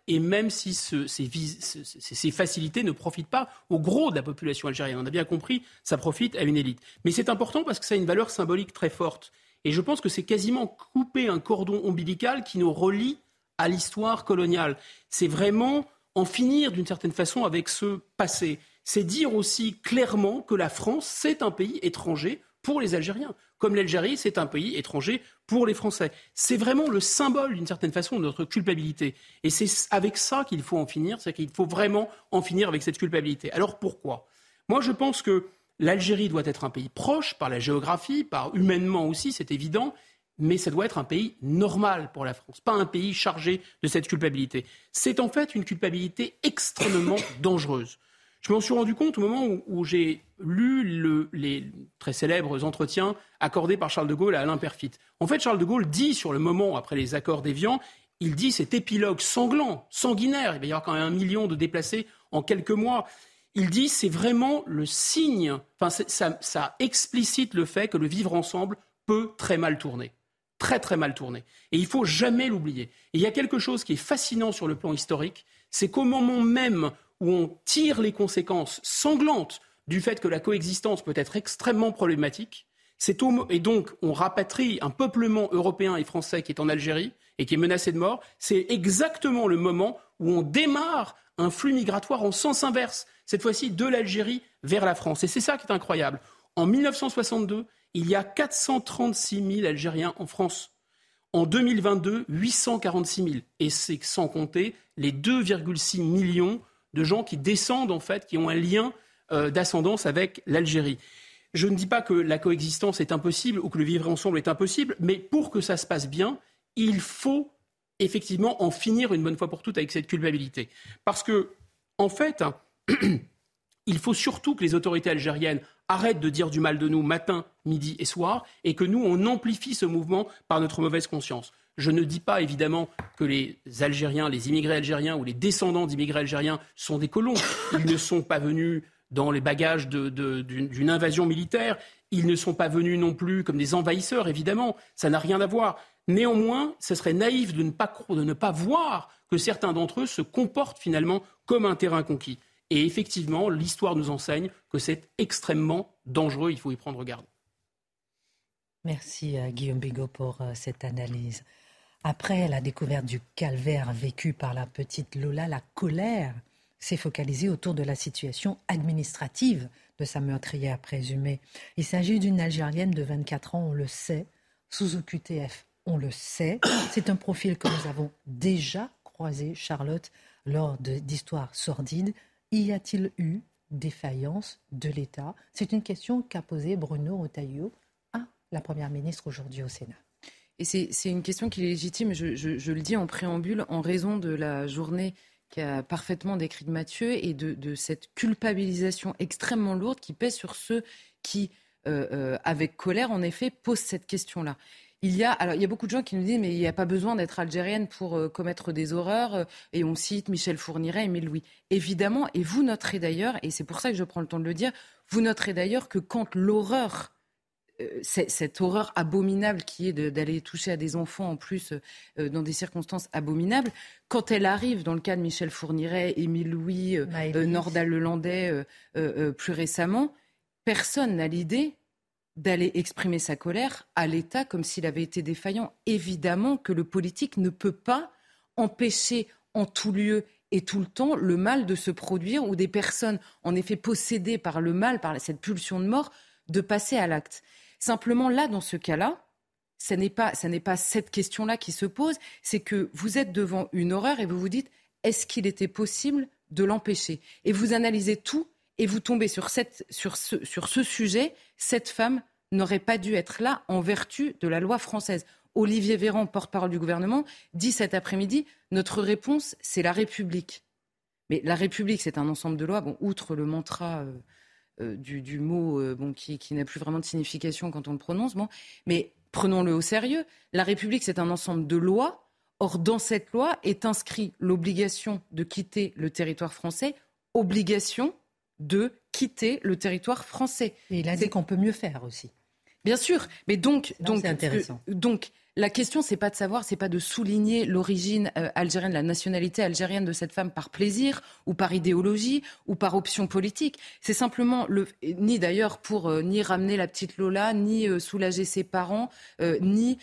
et même si ce, ces, ces, facilités ne profitent pas au gros de la population algérienne. On a bien compris, ça profite à une élite. Mais c'est important parce que ça a une valeur symbolique très forte. Et je pense que c'est quasiment couper un cordon ombilical qui nous relie à l'histoire coloniale. C'est vraiment en finir d'une certaine façon avec ce passé. C'est dire aussi clairement que la France, c'est un pays étranger pour les Algériens, comme l'Algérie, c'est un pays étranger pour les Français. C'est vraiment le symbole, d'une certaine façon, de notre culpabilité. Et c'est avec ça qu'il faut en finir, c'est qu'il faut vraiment en finir avec cette culpabilité. Alors pourquoi? Moi, je pense que l'Algérie doit être un pays proche par la géographie, par humainement aussi, c'est évident, mais ça doit être un pays normal pour la France, pas un pays chargé de cette culpabilité. C'est en fait une culpabilité extrêmement dangereuse. Je m'en suis rendu compte au moment où, j'ai lu les très célèbres entretiens accordés par Charles de Gaulle à Alain Perfit. En fait, Charles de Gaulle dit sur le moment, après les accords d'Évian, il dit cet épilogue sanglant, sanguinaire, il va y avoir quand même un million de déplacés en quelques mois. Il dit c'est vraiment le signe, enfin ça, explicite le fait que le vivre ensemble peut très mal tourner très très mal tourner. Et il faut jamais l'oublier. Et il y a quelque chose qui est fascinant sur le plan historique, c'est qu'au moment même où on tire les conséquences sanglantes du fait que la coexistence peut être extrêmement problématique. et donc, on rapatrie un peuplement européen et français qui est en Algérie et qui est menacé de mort. C'est exactement le moment où on démarre un flux migratoire en sens inverse, cette fois-ci de l'Algérie vers la France. Et c'est ça qui est incroyable. En 1962, il y a 436 000 Algériens en France. En 2022, 846 000. Et c'est sans compter les 2,6 millions de gens qui descendent, en fait, qui ont un lien euh, d'ascendance avec l'Algérie. Je ne dis pas que la coexistence est impossible ou que le vivre ensemble est impossible, mais pour que ça se passe bien, il faut effectivement en finir une bonne fois pour toutes avec cette culpabilité. Parce que, en fait, il faut surtout que les autorités algériennes arrêtent de dire du mal de nous matin, midi et soir, et que nous, on amplifie ce mouvement par notre mauvaise conscience. Je ne dis pas évidemment que les Algériens, les immigrés algériens ou les descendants d'immigrés algériens sont des colons. Ils ne sont pas venus dans les bagages d'une invasion militaire. Ils ne sont pas venus non plus comme des envahisseurs, évidemment. Ça n'a rien à voir. Néanmoins, ce serait naïf de ne pas, voir que certains d'entre eux se comportent finalement comme un terrain conquis. Et effectivement, l'histoire nous enseigne que c'est extrêmement dangereux. Il faut y prendre garde. Merci euh, Guillaume Bigot pour euh, cette analyse. Après la découverte du calvaire vécu par la petite Lola, la colère s'est focalisée autour de la situation administrative de sa meurtrière présumée. Il s'agit d'une Algérienne de 24 ans, on le sait, sous OQTF, on le sait. C'est un profil que nous avons déjà croisé, Charlotte, lors d'histoires sordides. Y a-t-il eu défaillance de l'État? C'est une question qu'a posée Bruno Retailleau à la Première ministre aujourd'hui au Sénat. Et c'est une question qui est légitime, je, le dis en préambule, en raison de la journée qui a parfaitement décrit Mathieu et de, cette culpabilisation extrêmement lourde qui pèse sur ceux qui, euh, euh, avec colère, en effet, posent cette question-là. Il y a, alors, il y a beaucoup de gens qui nous disent, mais il n'y a pas besoin d'être algérienne pour euh, commettre des horreurs. Et on cite Michel Fourniret, Émile Louis. Évidemment, et vous noterez d'ailleurs, et c'est pour ça que je prends le temps de le dire, vous noterez d'ailleurs que quand l'horreur cette horreur abominable qui est d'aller toucher à des enfants en plus dans des circonstances abominables, quand elle arrive dans le cas de Michel Fourniret, Émile Louis, Nordal Lelandais plus récemment, personne n'a l'idée d'aller exprimer sa colère à l'État comme s'il avait été défaillant. Évidemment que le politique ne peut pas empêcher en tout lieu et tout le temps le mal de se produire ou des personnes en effet possédées par le mal, par cette pulsion de mort, de passer à l'acte. Simplement là, dans ce cas-là, ce n'est pas, cette question-là qui se pose, c'est que vous êtes devant une horreur et vous vous dites, est-ce qu'il était possible de l'empêcher? Et vous analysez tout et vous tombez sur, cette, sur, ce, sur ce sujet, cette femme n'aurait pas dû être là en vertu de la loi française. Olivier Véran, porte-parole du gouvernement, dit cet après-midi, notre réponse, c'est la République. Mais la République, c'est un ensemble de lois, bon, outre le mantra euh, euh, du, mot euh, bon, qui, qui n'a plus vraiment de signification quand on le prononce, bon, mais prenons-le au sérieux. La République, c'est un ensemble de lois. Or, dans cette loi est inscrit l'obligation de quitter le territoire français, obligation de quitter le territoire français. Et il a dit qu'on peut mieux faire aussi. Bien sûr, mais donc, donc, intéressant. donc, la question, c'est pas de savoir, c'est pas de souligner l'origine euh, algérienne, la nationalité algérienne de cette femme par plaisir ou par idéologie ou par option politique. C'est simplement le, ni d'ailleurs pour euh, ni ramener la petite Lola, ni euh, soulager ses parents, ni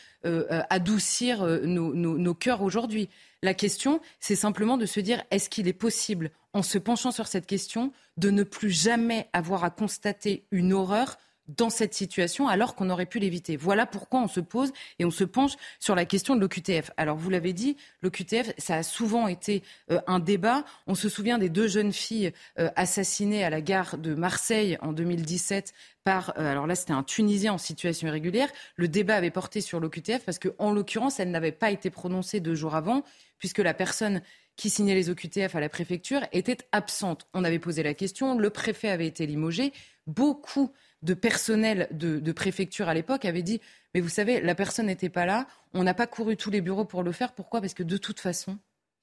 adoucir nos, nos cœurs aujourd'hui. La question, c'est simplement de se dire est-ce qu'il est possible, en se penchant sur cette question, de ne plus jamais avoir à constater une horreur dans cette situation alors qu'on aurait pu l'éviter. Voilà pourquoi on se pose et on se penche sur la question de l'OQTF. Alors vous l'avez dit, l'OQTF, ça a souvent été euh, un débat. On se souvient des deux jeunes filles euh, assassinées à la gare de Marseille en 2017 par, euh, alors là c'était un Tunisien en situation irrégulière. Le débat avait porté sur l'OQTF parce qu'en l'occurrence, elle n'avait pas été prononcée deux jours avant puisque la personne qui signait les OQTF à la préfecture était absente. On avait posé la question, le préfet avait été limogé. Beaucoup de personnel de, préfecture à l'époque avait dit Mais vous savez, la personne n'était pas là, on n'a pas couru tous les bureaux pour le faire. Pourquoi? Parce que de toute façon,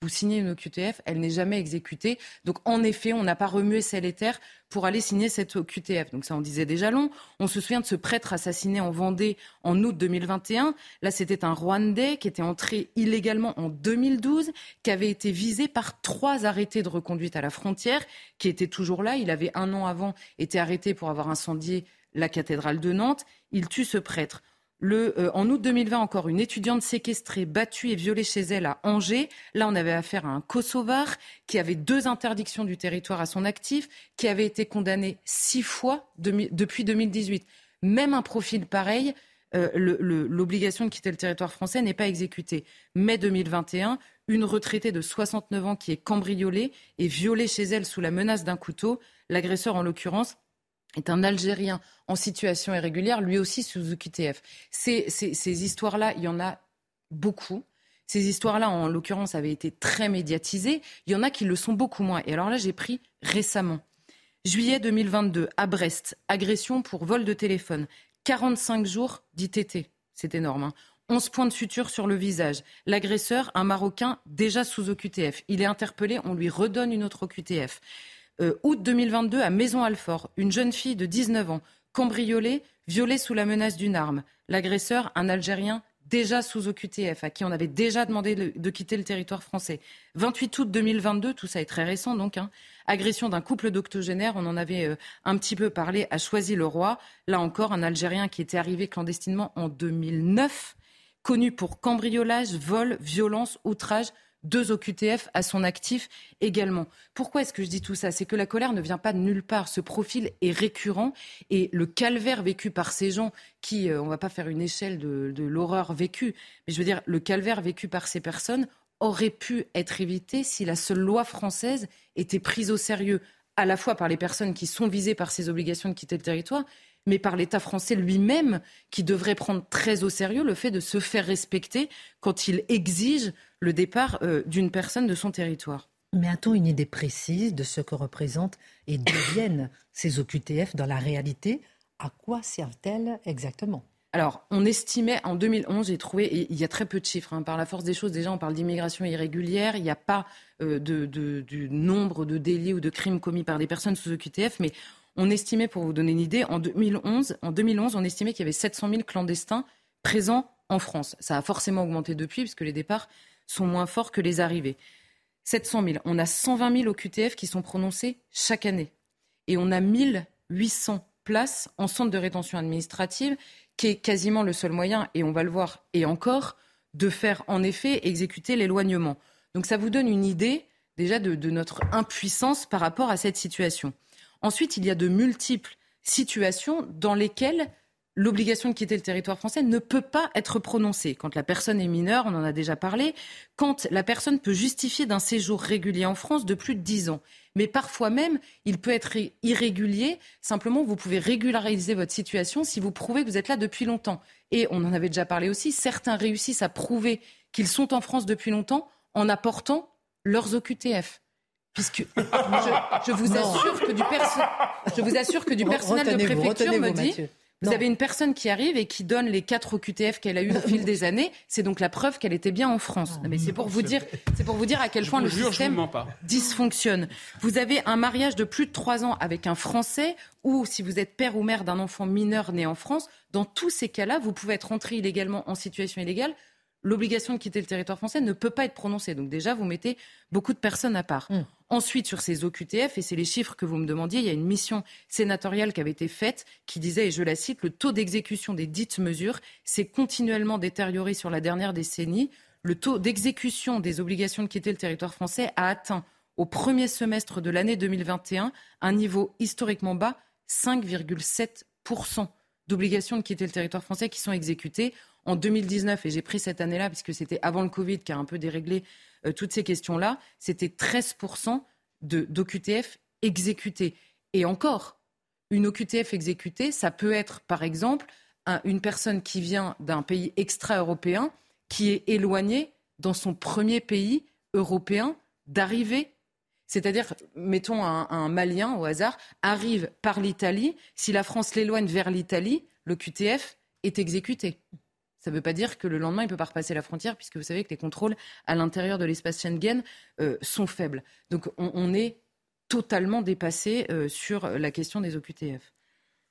vous signez une OQTF, elle n'est jamais exécutée. Donc en effet, on n'a pas remué celle et terre pour aller signer cette OQTF. Donc ça, on disait déjà long. On se souvient de ce prêtre assassiné en Vendée en août 2021. Là, c'était un Rwandais qui était entré illégalement en 2012, qui avait été visé par trois arrêtés de reconduite à la frontière, qui étaient toujours là. Il avait un an avant été arrêté pour avoir incendié la cathédrale de Nantes. Il tue ce prêtre. Euh, en août 2020, encore une étudiante séquestrée, battue et violée chez elle à Angers. Là, on avait affaire à un Kosovar qui avait deux interdictions du territoire à son actif, qui avait été condamné six fois depuis 2018. Même un profil pareil, euh, l'obligation de quitter le territoire français n'est pas exécutée. Mai 2021, une retraitée de 69 ans qui est cambriolée et violée chez elle sous la menace d'un couteau. L'agresseur, en l'occurrence, est un Algérien en situation irrégulière, lui aussi sous OQTF. Ces, ces, histoires-là, il y en a beaucoup. Ces histoires-là, en l'occurrence, avaient été très médiatisées. Il y en a qui le sont beaucoup moins. Et alors là, j'ai pris récemment. Juillet 2022, à Brest, agression pour vol de téléphone. 45 jours d'ITT. C'est énorme. 11 hein. points de suture sur le visage. L'agresseur, un Marocain déjà sous OQTF. Il est interpellé, on lui redonne une autre OQTF. Euh, août 2022 à Maison-Alfort, une jeune fille de 19 ans, cambriolée, violée sous la menace d'une arme. L'agresseur, un Algérien déjà sous OQTF, à qui on avait déjà demandé de, quitter le territoire français. 28 août 2022, tout ça est très récent donc, hein. agression d'un couple d'octogénaires, on en avait euh, un petit peu parlé, a choisi le roi. Là encore, un Algérien qui était arrivé clandestinement en 2009, connu pour cambriolage, vol, violence, outrage, deux OQTF à son actif également. Pourquoi est-ce que je dis tout ça? C'est que la colère ne vient pas de nulle part. Ce profil est récurrent et le calvaire vécu par ces gens qui, euh, on ne va pas faire une échelle de, de l'horreur vécue, mais je veux dire, le calvaire vécu par ces personnes aurait pu être évité si la seule loi française était prise au sérieux, à la fois par les personnes qui sont visées par ces obligations de quitter le territoire, mais par l'État français lui-même, qui devrait prendre très au sérieux le fait de se faire respecter quand il exige le départ euh, d'une personne de son territoire. Mais a-t-on une idée précise de ce que représentent et deviennent ces OQTF dans la réalité? À quoi servent-elles exactement? Alors, on estimait en 2011, j'ai trouvé, et il y a très peu de chiffres, hein, par la force des choses, déjà on parle d'immigration irrégulière, il n'y a pas euh, de, du nombre de délits ou de crimes commis par des personnes sous OQTF, mais on estimait, pour vous donner une idée, en 2011, en 2011 on estimait qu'il y avait 700 000 clandestins présents en France. Ça a forcément augmenté depuis, puisque les départs sont moins forts que les arrivées. 700 000. On a 120 000 OQTF qui sont prononcés chaque année. Et on a 1800 places en centre de rétention administrative qui est quasiment le seul moyen, et on va le voir, et encore, de faire en effet exécuter l'éloignement. Donc ça vous donne une idée déjà de, de, notre impuissance par rapport à cette situation. Ensuite, il y a de multiples situations dans lesquelles l'obligation de quitter le territoire français ne peut pas être prononcée. Quand la personne est mineure, on en a déjà parlé, quand la personne peut justifier d'un séjour régulier en France de plus de 10 ans. Mais parfois même, il peut être irrégulier. Simplement, vous pouvez régulariser votre situation si vous prouvez que vous êtes là depuis longtemps. Et on en avait déjà parlé aussi, certains réussissent à prouver qu'ils sont en France depuis longtemps en apportant leurs OQTF puisque je, vous assure que du je vous assure que du personnel de préfecture me dit vous avez une personne qui arrive et qui donne les quatre OQTF qu'elle a eu au fil des années. C'est donc la preuve qu'elle était bien en France. mais c'est pour vous dire, c'est pour vous dire à quel point le système dysfonctionne. Vous avez un mariage de plus de trois ans avec un Français ou si vous êtes père ou mère d'un enfant mineur né en France, dans tous ces cas-là, vous pouvez être entré illégalement en situation illégale l'obligation de quitter le territoire français ne peut pas être prononcée. Donc déjà, vous mettez beaucoup de personnes à part. Mm. Ensuite, sur ces OQTF, et c'est les chiffres que vous me demandiez, il y a une mission sénatoriale qui avait été faite qui disait, et je la cite, le taux d'exécution des dites mesures s'est continuellement détérioré sur la dernière décennie. Le taux d'exécution des obligations de quitter le territoire français a atteint au premier semestre de l'année 2021 un niveau historiquement bas, 5,7% d'obligations de quitter le territoire français qui sont exécutées en 2019, et j'ai pris cette année-là, puisque c'était avant le Covid qui a un peu déréglé euh, toutes ces questions-là, c'était 13% d'OQTF exécutés. Et encore, une OQTF exécutée, ça peut être, par exemple, une personne qui vient d'un pays extra-européen qui est éloignée dans son premier pays européen d'arriver. C'est-à-dire, mettons un, un, Malien au hasard, arrive par l'Italie. Si la France l'éloigne vers l'Italie, l'OQTF est exécuté. Ça ne veut pas dire que le lendemain, il ne peut pas repasser la frontière, puisque vous savez que les contrôles à l'intérieur de l'espace Schengen euh, sont faibles. Donc on, est totalement dépassé euh, sur la question des OQTF.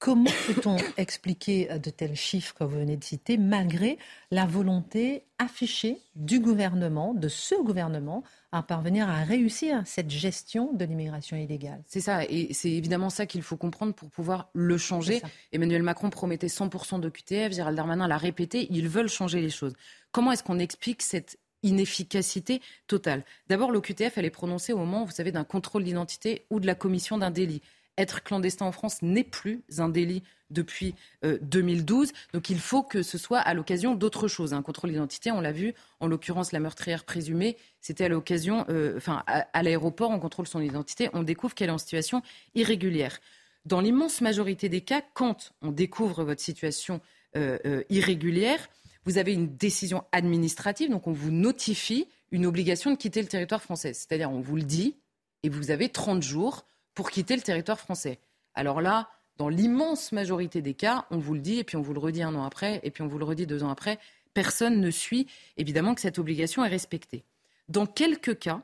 Comment peut-on expliquer de tels chiffres que vous venez de citer, malgré la volonté affichée du gouvernement, de ce gouvernement, à parvenir à réussir cette gestion de l'immigration illégale? C'est ça, et c'est évidemment ça qu'il faut comprendre pour pouvoir le changer. Emmanuel Macron promettait 100% de QTF, Gérald Darmanin l'a répété, ils veulent changer les choses. Comment est-ce qu'on explique cette inefficacité totale? D'abord, l'OQTF, elle est prononcée au moment, vous savez, d'un contrôle d'identité ou de la commission d'un délit être clandestin en France n'est plus un délit depuis 2012. Euh, Donc il faut que ce soit à l'occasion d'autres choses. Un contrôle d'identité, on l'a vu, en l'occurrence la meurtrière présumée, c'était à l'occasion, euh, enfin à, l'aéroport, on contrôle son identité, on découvre qu'elle est en situation irrégulière. Dans l'immense majorité des cas, quand on découvre votre situation euh, irrégulière, vous avez une décision administrative, donc on vous notifie une obligation de quitter le territoire français. C'est-à-dire on vous le dit et vous avez 30 jours pour quitter le territoire français. Alors là, dans l'immense majorité des cas, on vous le dit et puis on vous le redit un an après et puis on vous le redit deux ans après, personne ne suit évidemment que cette obligation est respectée. Dans quelques cas,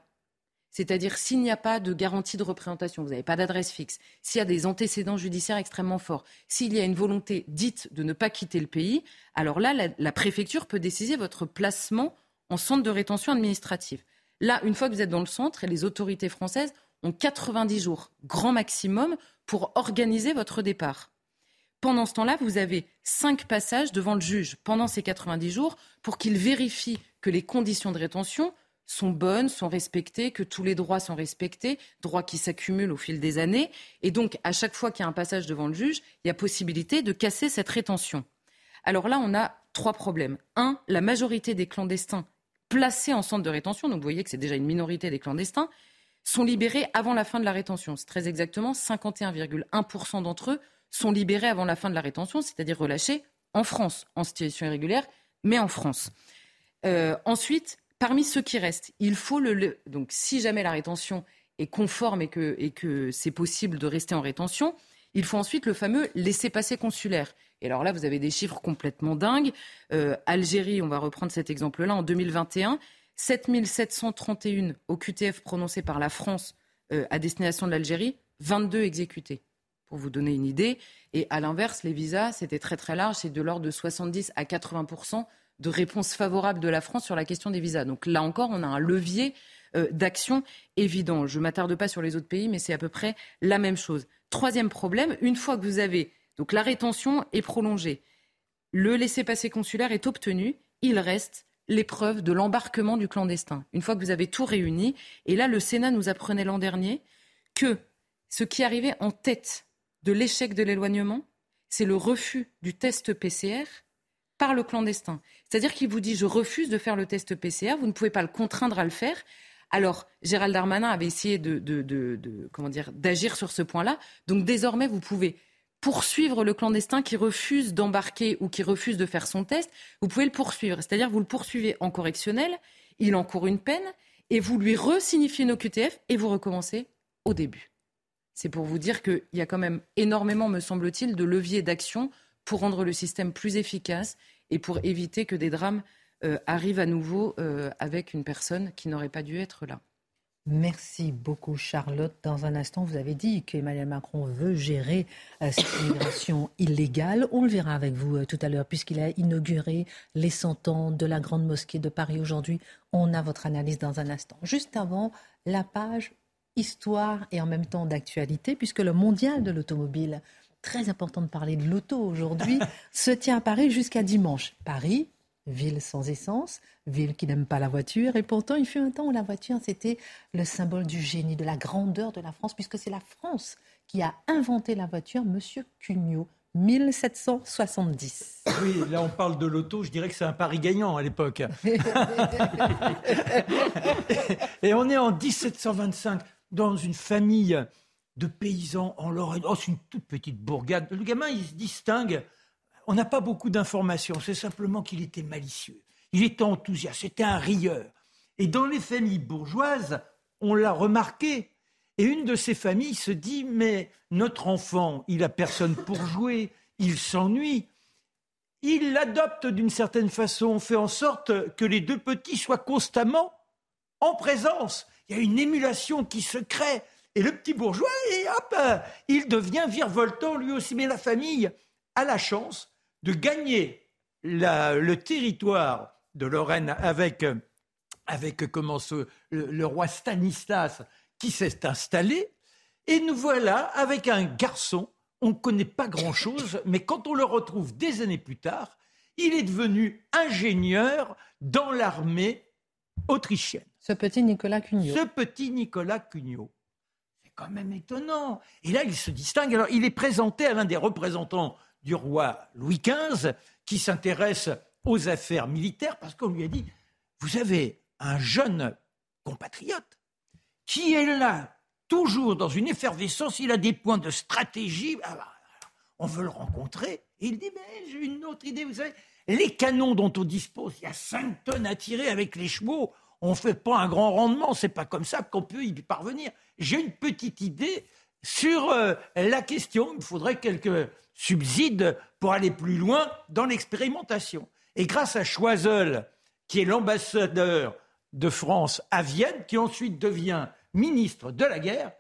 c'est-à-dire s'il n'y a pas de garantie de représentation, vous n'avez pas d'adresse fixe, s'il y a des antécédents judiciaires extrêmement forts, s'il y a une volonté dite de ne pas quitter le pays, alors là, la, préfecture peut décider votre placement en centre de rétention administrative. Là, une fois que vous êtes dans le centre, les autorités françaises ont 90 jours, grand maximum, pour organiser votre départ. Pendant ce temps-là, vous avez cinq passages devant le juge pendant ces 90 jours pour qu'il vérifie que les conditions de rétention sont bonnes, sont respectées, que tous les droits sont respectés, droits qui s'accumulent au fil des années. Et donc, à chaque fois qu'il y a un passage devant le juge, il y a possibilité de casser cette rétention. Alors là, on a trois problèmes. Un, la majorité des clandestins placés en centre de rétention, donc vous voyez que c'est déjà une minorité des clandestins, sont libérés avant la fin de la rétention. C'est très exactement 51,1% d'entre eux sont libérés avant la fin de la rétention, c'est-à-dire relâchés en France, en situation irrégulière, mais en France. Euh, ensuite, parmi ceux qui restent, il faut le, donc si jamais la rétention est conforme et que, c'est possible de rester en rétention, Il faut ensuite le fameux laissez-passer consulaire. Et alors là, vous avez des chiffres complètement dingues. Euh, Algérie, on va reprendre cet exemple-là, en 2021, 7731 QTF prononcés par la France euh, à destination de l'Algérie, 22 exécutés, pour vous donner une idée. Et à l'inverse, les visas, c'était très très large, c'est de l'ordre de 70 à 80% de réponses favorables de la France sur la question des visas. Donc là encore, on a un levier euh, d'action évident. Je ne m'attarde pas sur les autres pays, mais c'est à peu près la même chose. Troisième problème, une fois que vous avez donc la rétention est prolongée, le laissez-passer consulaire est obtenu, il reste l'épreuve de l'embarquement du clandestin. Une fois que vous avez tout réuni, et là le Sénat nous apprenait l'an dernier que ce qui arrivait en tête de l'échec de l'éloignement, c'est le refus du test PCR par le clandestin. C'est-à-dire qu'il vous dit je refuse de faire le test PCR, vous ne pouvez pas le contraindre à le faire. Alors, Gérald Darmanin avait essayé de, comment dire d'agir sur ce point-là. Donc désormais, vous pouvez poursuivre le clandestin qui refuse d'embarquer ou qui refuse de faire son test. Vous pouvez le poursuivre, c'est-à-dire vous le poursuivez en correctionnel, il encourt une peine et vous lui resignifiez une OQTF et vous recommencez au début. C'est pour vous dire qu'il y a quand même énormément, me semble-t-il, de leviers d'action pour rendre le système plus efficace et pour éviter que des drames euh, arrivent à nouveau euh, avec une personne qui n'aurait pas dû être là. Merci beaucoup Charlotte. Dans un instant, vous avez dit qu'Emmanuel Macron veut gérer euh, cette immigration illégale. On le verra avec vous tout à l'heure puisqu'il a inauguré les 100 ans de la Grande Mosquée de Paris aujourd'hui. On a votre analyse dans un instant. Juste avant, la page histoire et en même temps d'actualité puisque le mondial de l'automobile très important de parler de l'auto aujourd'hui, se tient à Paris jusqu'à dimanche. Paris, ville sans essence, ville qui n'aime pas la voiture, et pourtant il fut un temps où la voiture c'était le symbole du génie, de la grandeur de la France, puisque c'est la France qui a inventé la voiture, Monsieur Cugnot. 1770. Oui, là on parle de l'auto, je dirais que c'est un pari gagnant à l'époque. et on est en 1725 dans une famille de paysans en Lorraine. Oh, c'est une toute petite bourgade. Le gamin, il se distingue. On n'a pas beaucoup d'informations. C'est simplement qu'il était malicieux. Il était enthousiaste. C'était un rieur. Et dans les familles bourgeoises, on l'a remarqué. Et une de ces familles se dit Mais notre enfant, il a personne pour jouer. Il s'ennuie. Il l'adopte d'une certaine façon. On fait en sorte que les deux petits soient constamment en présence. Il y a une émulation qui se crée. Et le petit bourgeois, et hop, il devient virevoltant lui aussi. Mais la famille a la chance de gagner le territoire de Lorraine avec, avec comment le, roi Stanislas qui s'est installé. Et nous voilà avec un garçon, on ne connaît pas grand-chose, mais quand on le retrouve des années plus tard, il est devenu ingénieur dans l'armée autrichienne. Ce petit Nicolas Cugnot. Ce petit Nicolas Cugnot quand même étonnant. Et là, il se distingue. Alors, il est présenté à l'un des représentants du roi Louis XV qui s'intéresse aux affaires militaires parce qu'on lui a dit Vous avez un jeune compatriote qui est là, toujours dans une effervescence, il a des points de stratégie. Ah bah, on veut le rencontrer. Et il dit Mais j'ai une autre idée, vous savez. Les canons dont on dispose, il y a 5 tonnes à tirer avec les chevaux on ne fait pas un grand rendement. C'est pas comme ça qu'on peut y parvenir. J'ai une petite idée sur euh, la question. Il faudrait quelques subsides pour aller plus loin dans l'expérimentation. Et grâce à Choiseul, qui est l'ambassadeur de France à Vienne, qui ensuite devient ministre de la guerre,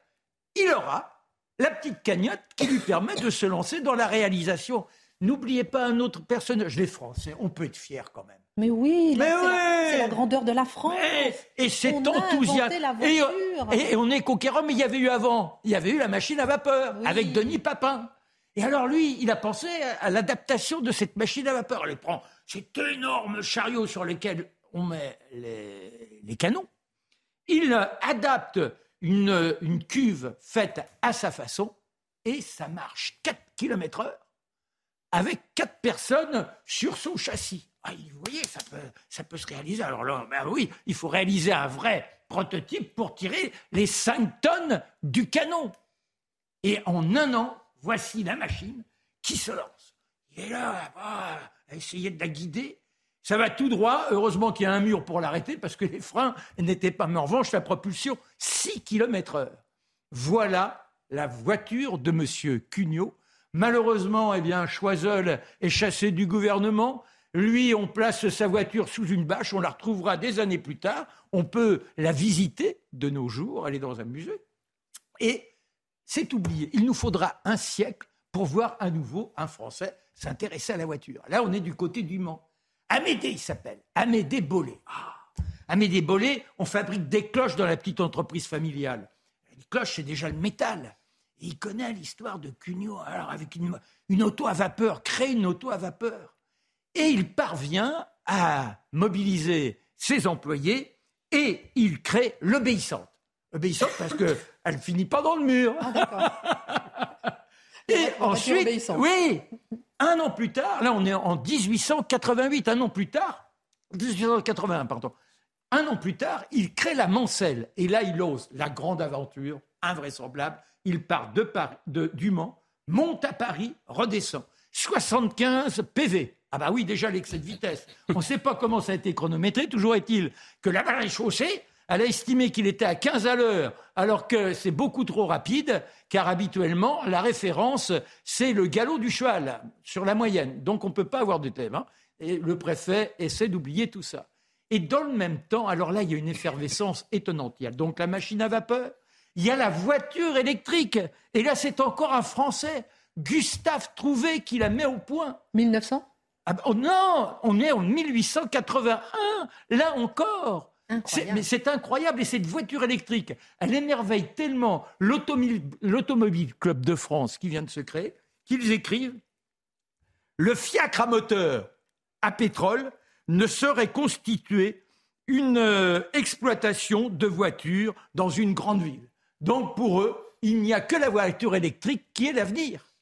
il aura la petite cagnotte qui lui permet de se lancer dans la réalisation. N'oubliez pas un autre personnage. Les Français, on peut être fiers quand même. Mais oui, c'est la, grandeur de la France. et c'est enthousiasme. Et, et, on est conquérant, mais il y avait eu avant. Il y avait eu la machine à vapeur avec Denis Papin. Et alors lui, il a pensé à, l'adaptation de cette machine à vapeur. Il prend cet énorme chariot sur lequel on met les, canons. Il adapte une, une, cuve faite à sa façon et ça marche 4 km heure avec quatre personnes sur son châssis. Ah, vous voyez, ça peut, ça peut se réaliser. Alors là, ben oui, il faut réaliser un vrai prototype pour tirer les 5 tonnes du canon. Et en un an, voici la machine qui se lance. Il est là, ah, à essayer de la guider. Ça va tout droit. Heureusement qu'il y a un mur pour l'arrêter parce que les freins n'étaient pas. Mais en revanche, la propulsion, 6 km heure. Voilà la voiture de M. Cugnot. Malheureusement, eh bien, Choiseul est chassé du gouvernement. Lui, on place sa voiture sous une bâche, on la retrouvera des années plus tard. On peut la visiter de nos jours, est dans un musée. Et c'est oublié. Il nous faudra un siècle pour voir à nouveau un Français s'intéresser à la voiture. Là, on est du côté du Mans. Amédée, il s'appelle. Amédée Bollé. Ah. Amédée Bollé, on fabrique des cloches dans la petite entreprise familiale. Les cloches, c'est déjà le métal. il connaît l'histoire de Cugnot. Alors, avec une, une auto à vapeur, créer une auto à vapeur. Et il parvient à mobiliser ses employés et il crée l'obéissante. Obéissante parce qu'elle finit pas dans le mur. Ah, et ensuite, oui, un an plus tard, là on est en 1888, un an plus tard, 1881, pardon, un an plus tard, il crée la Mancelle. Et là, il ose la grande aventure, invraisemblable. Il part de, Paris, de du Mans, monte à Paris, redescend. 75 PV. Ah bah oui, déjà l'excès de vitesse. On ne sait pas comment ça a été chronométré. Toujours est-il que la barre chaussée, elle a estimé qu'il était à 15 à l'heure, alors que c'est beaucoup trop rapide, car habituellement, la référence, c'est le galop du cheval, sur la moyenne. Donc on ne peut pas avoir de thème. Hein. Et le préfet essaie d'oublier tout ça. Et dans le même temps, alors là, il y a une effervescence étonnante. Il y a donc la machine à vapeur, il y a la voiture électrique. Et là, c'est encore un Français, Gustave Trouvé, qui la met au point. 1900 ah, oh Non, on est en 1881, là encore. Mais c'est incroyable et cette voiture électrique, elle émerveille tellement l'Automobile Club de France qui vient de se créer qu'ils écrivent le fiacre à moteur à pétrole ne saurait constituer une euh, exploitation de voitures dans une grande ville. Donc pour eux, il n'y a que la voiture électrique qui est l'avenir.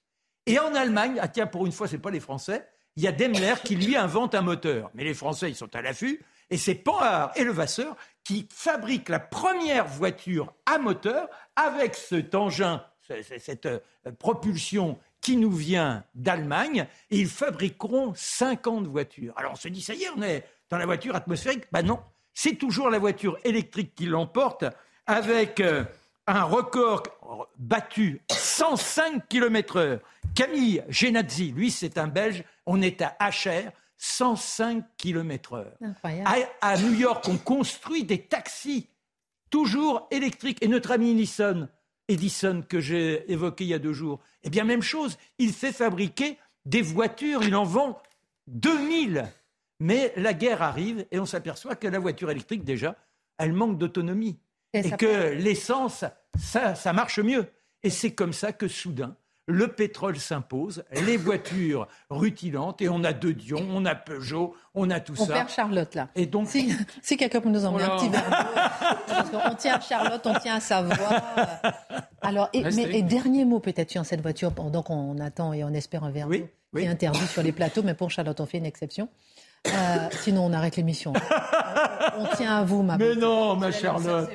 Et en Allemagne, ah tiens, pour une fois, ce n'est pas les Français, il y a Daimler qui lui invente un moteur. Mais les Français, ils sont à l'affût. Et c'est Panhard et Levasseur qui fabriquent la première voiture à moteur avec cet engin, cette euh, propulsion qui nous vient d'Allemagne, et ils fabriqueront 50 voitures. Alors on se dit, ça y est, on est dans la voiture atmosphérique. Ben non, c'est toujours la voiture électrique qui l'emporte, avec euh, un record battu 105 km/h. Camille Genazzi, lui c'est un Belge, on est à HR, 105 km/h. À, à New York, on construit des taxis toujours électriques. Et notre ami Nissan, Edison que j'ai évoqué il y a deux jours, eh bien même chose, il fait fabriquer des voitures, il en vend 2000. Mais la guerre arrive et on s'aperçoit que la voiture électrique, déjà, elle manque d'autonomie. Et, que l'essence, ça, ça marche mieux. Et c'est comme ça que soudain, le pétrole s'impose, les voitures rutilantes, et on a De Dion, on a Peugeot, on a tout ça. On perd Charlotte, là. Et donc... Si, si quelqu'un peut nous emmener un petit verre On tient à Charlotte, on tient à sa voix. Alors, et, mais, dernier mot peut-être sur cette voiture, pendant qu'on attend et on espère un verre oui, qui est interdit sur les plateaux, mais pour Charlotte, on fait une exception. Euh, sinon, on arrête l'émission. on, tient à vous, ma Mais non, ma Charlotte.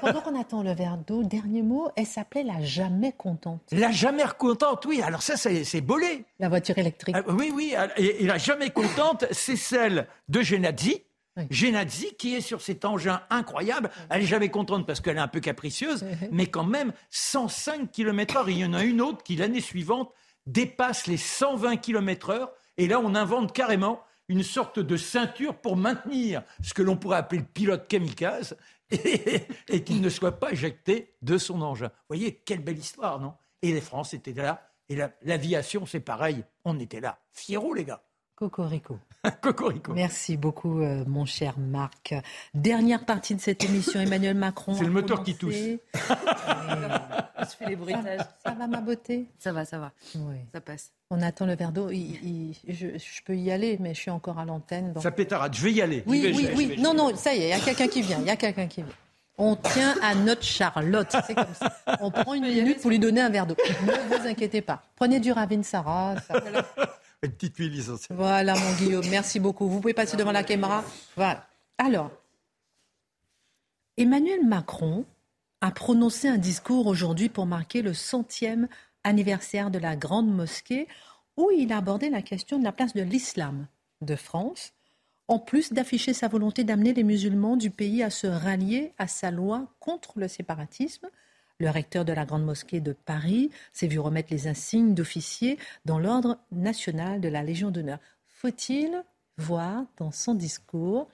pendant qu'on attend le verre d'eau, dernier mot, elle s'appelait la jamais contente. La jamais contente, oui. Alors ça, c'est bolé. La voiture électrique. Ah, oui, oui. Et, la jamais contente, c'est celle de Genazzi. Genazzi qui est sur cet engin incroyable. Elle est jamais contente parce qu'elle est un peu capricieuse, mais quand même 105 km/h. Il y en a une autre qui l'année suivante dépasse les 120 km/h. Et là, on invente carrément une sorte de ceinture pour maintenir ce que l'on pourrait appeler le pilote kamikaze et, qu'il ne soit pas éjecté de son engin. Vous voyez, quelle belle histoire, non? Et les France étaient là, et l'aviation, c'est pareil, on était là. Fierro, les gars. Cocorico. Cocorico. Merci beaucoup, euh, mon cher Marc. Dernière partie de cette émission, Emmanuel Macron. C'est le moteur qui tousse. les bruitages. Ça, va, ma beauté Ça va, ça va. Ça passe. On attend le verre d'eau. je, peux y aller, mais je suis encore à l'antenne. Ça pétarade. Je vais y aller. Oui, oui, oui. non, non, ça y est, il y a quelqu'un qui vient. Il y a quelqu'un qui vient. On tient à notre Charlotte. C'est comme ça. On prend une minute pour lui donner un verre d'eau. Ne vous inquiétez pas. Prenez du Ravine Sarah. Une petite huile essentielle. Voilà, mon Guillaume. Merci beaucoup. Vous pouvez passer devant la caméra. Voilà. Alors, Emmanuel Macron a prononcé un discours aujourd'hui pour marquer le centième anniversaire de la Grande Mosquée, où il a abordé la question de la place de l'islam de France, en plus d'afficher sa volonté d'amener les musulmans du pays à se rallier à sa loi contre le séparatisme. Le recteur de la Grande Mosquée de Paris s'est vu remettre les insignes d'officier dans l'ordre national de la Légion d'honneur. Faut-il voir dans son discours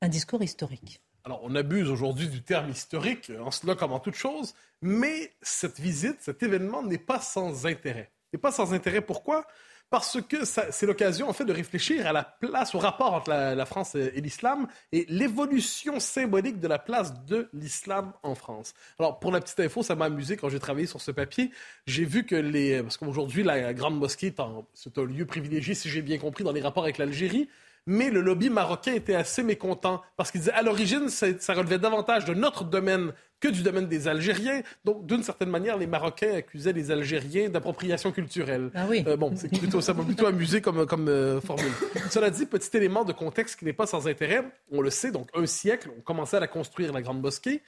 un discours historique? Alors, on abuse aujourd'hui du terme historique, en cela comme en toute chose, mais cette visite, cet événement n'est pas sans intérêt. N'est pas sans intérêt. Pourquoi? Parce que c'est l'occasion en fait de réfléchir à la place, au rapport entre la, France et, l'islam et l'évolution symbolique de la place de l'islam en France. Alors pour la petite info, ça m'a amusé quand j'ai travaillé sur ce papier. J'ai vu que les, parce qu'aujourd'hui la grande mosquée c'est un lieu privilégié, si j'ai bien compris, dans les rapports avec l'Algérie mais le lobby marocain était assez mécontent parce qu'il disait à l'origine, ça, relevait davantage de notre domaine que du domaine des Algériens. Donc, d'une certaine manière, les Marocains accusaient les Algériens d'appropriation culturelle. Ah oui. Euh, bon, c'est plutôt, ça m'a plutôt amusé comme, comme euh, formule. Cela dit, petit élément de contexte qui n'est pas sans intérêt. On le sait, donc un siècle, on commençait à la construire, la Grande Mosquée.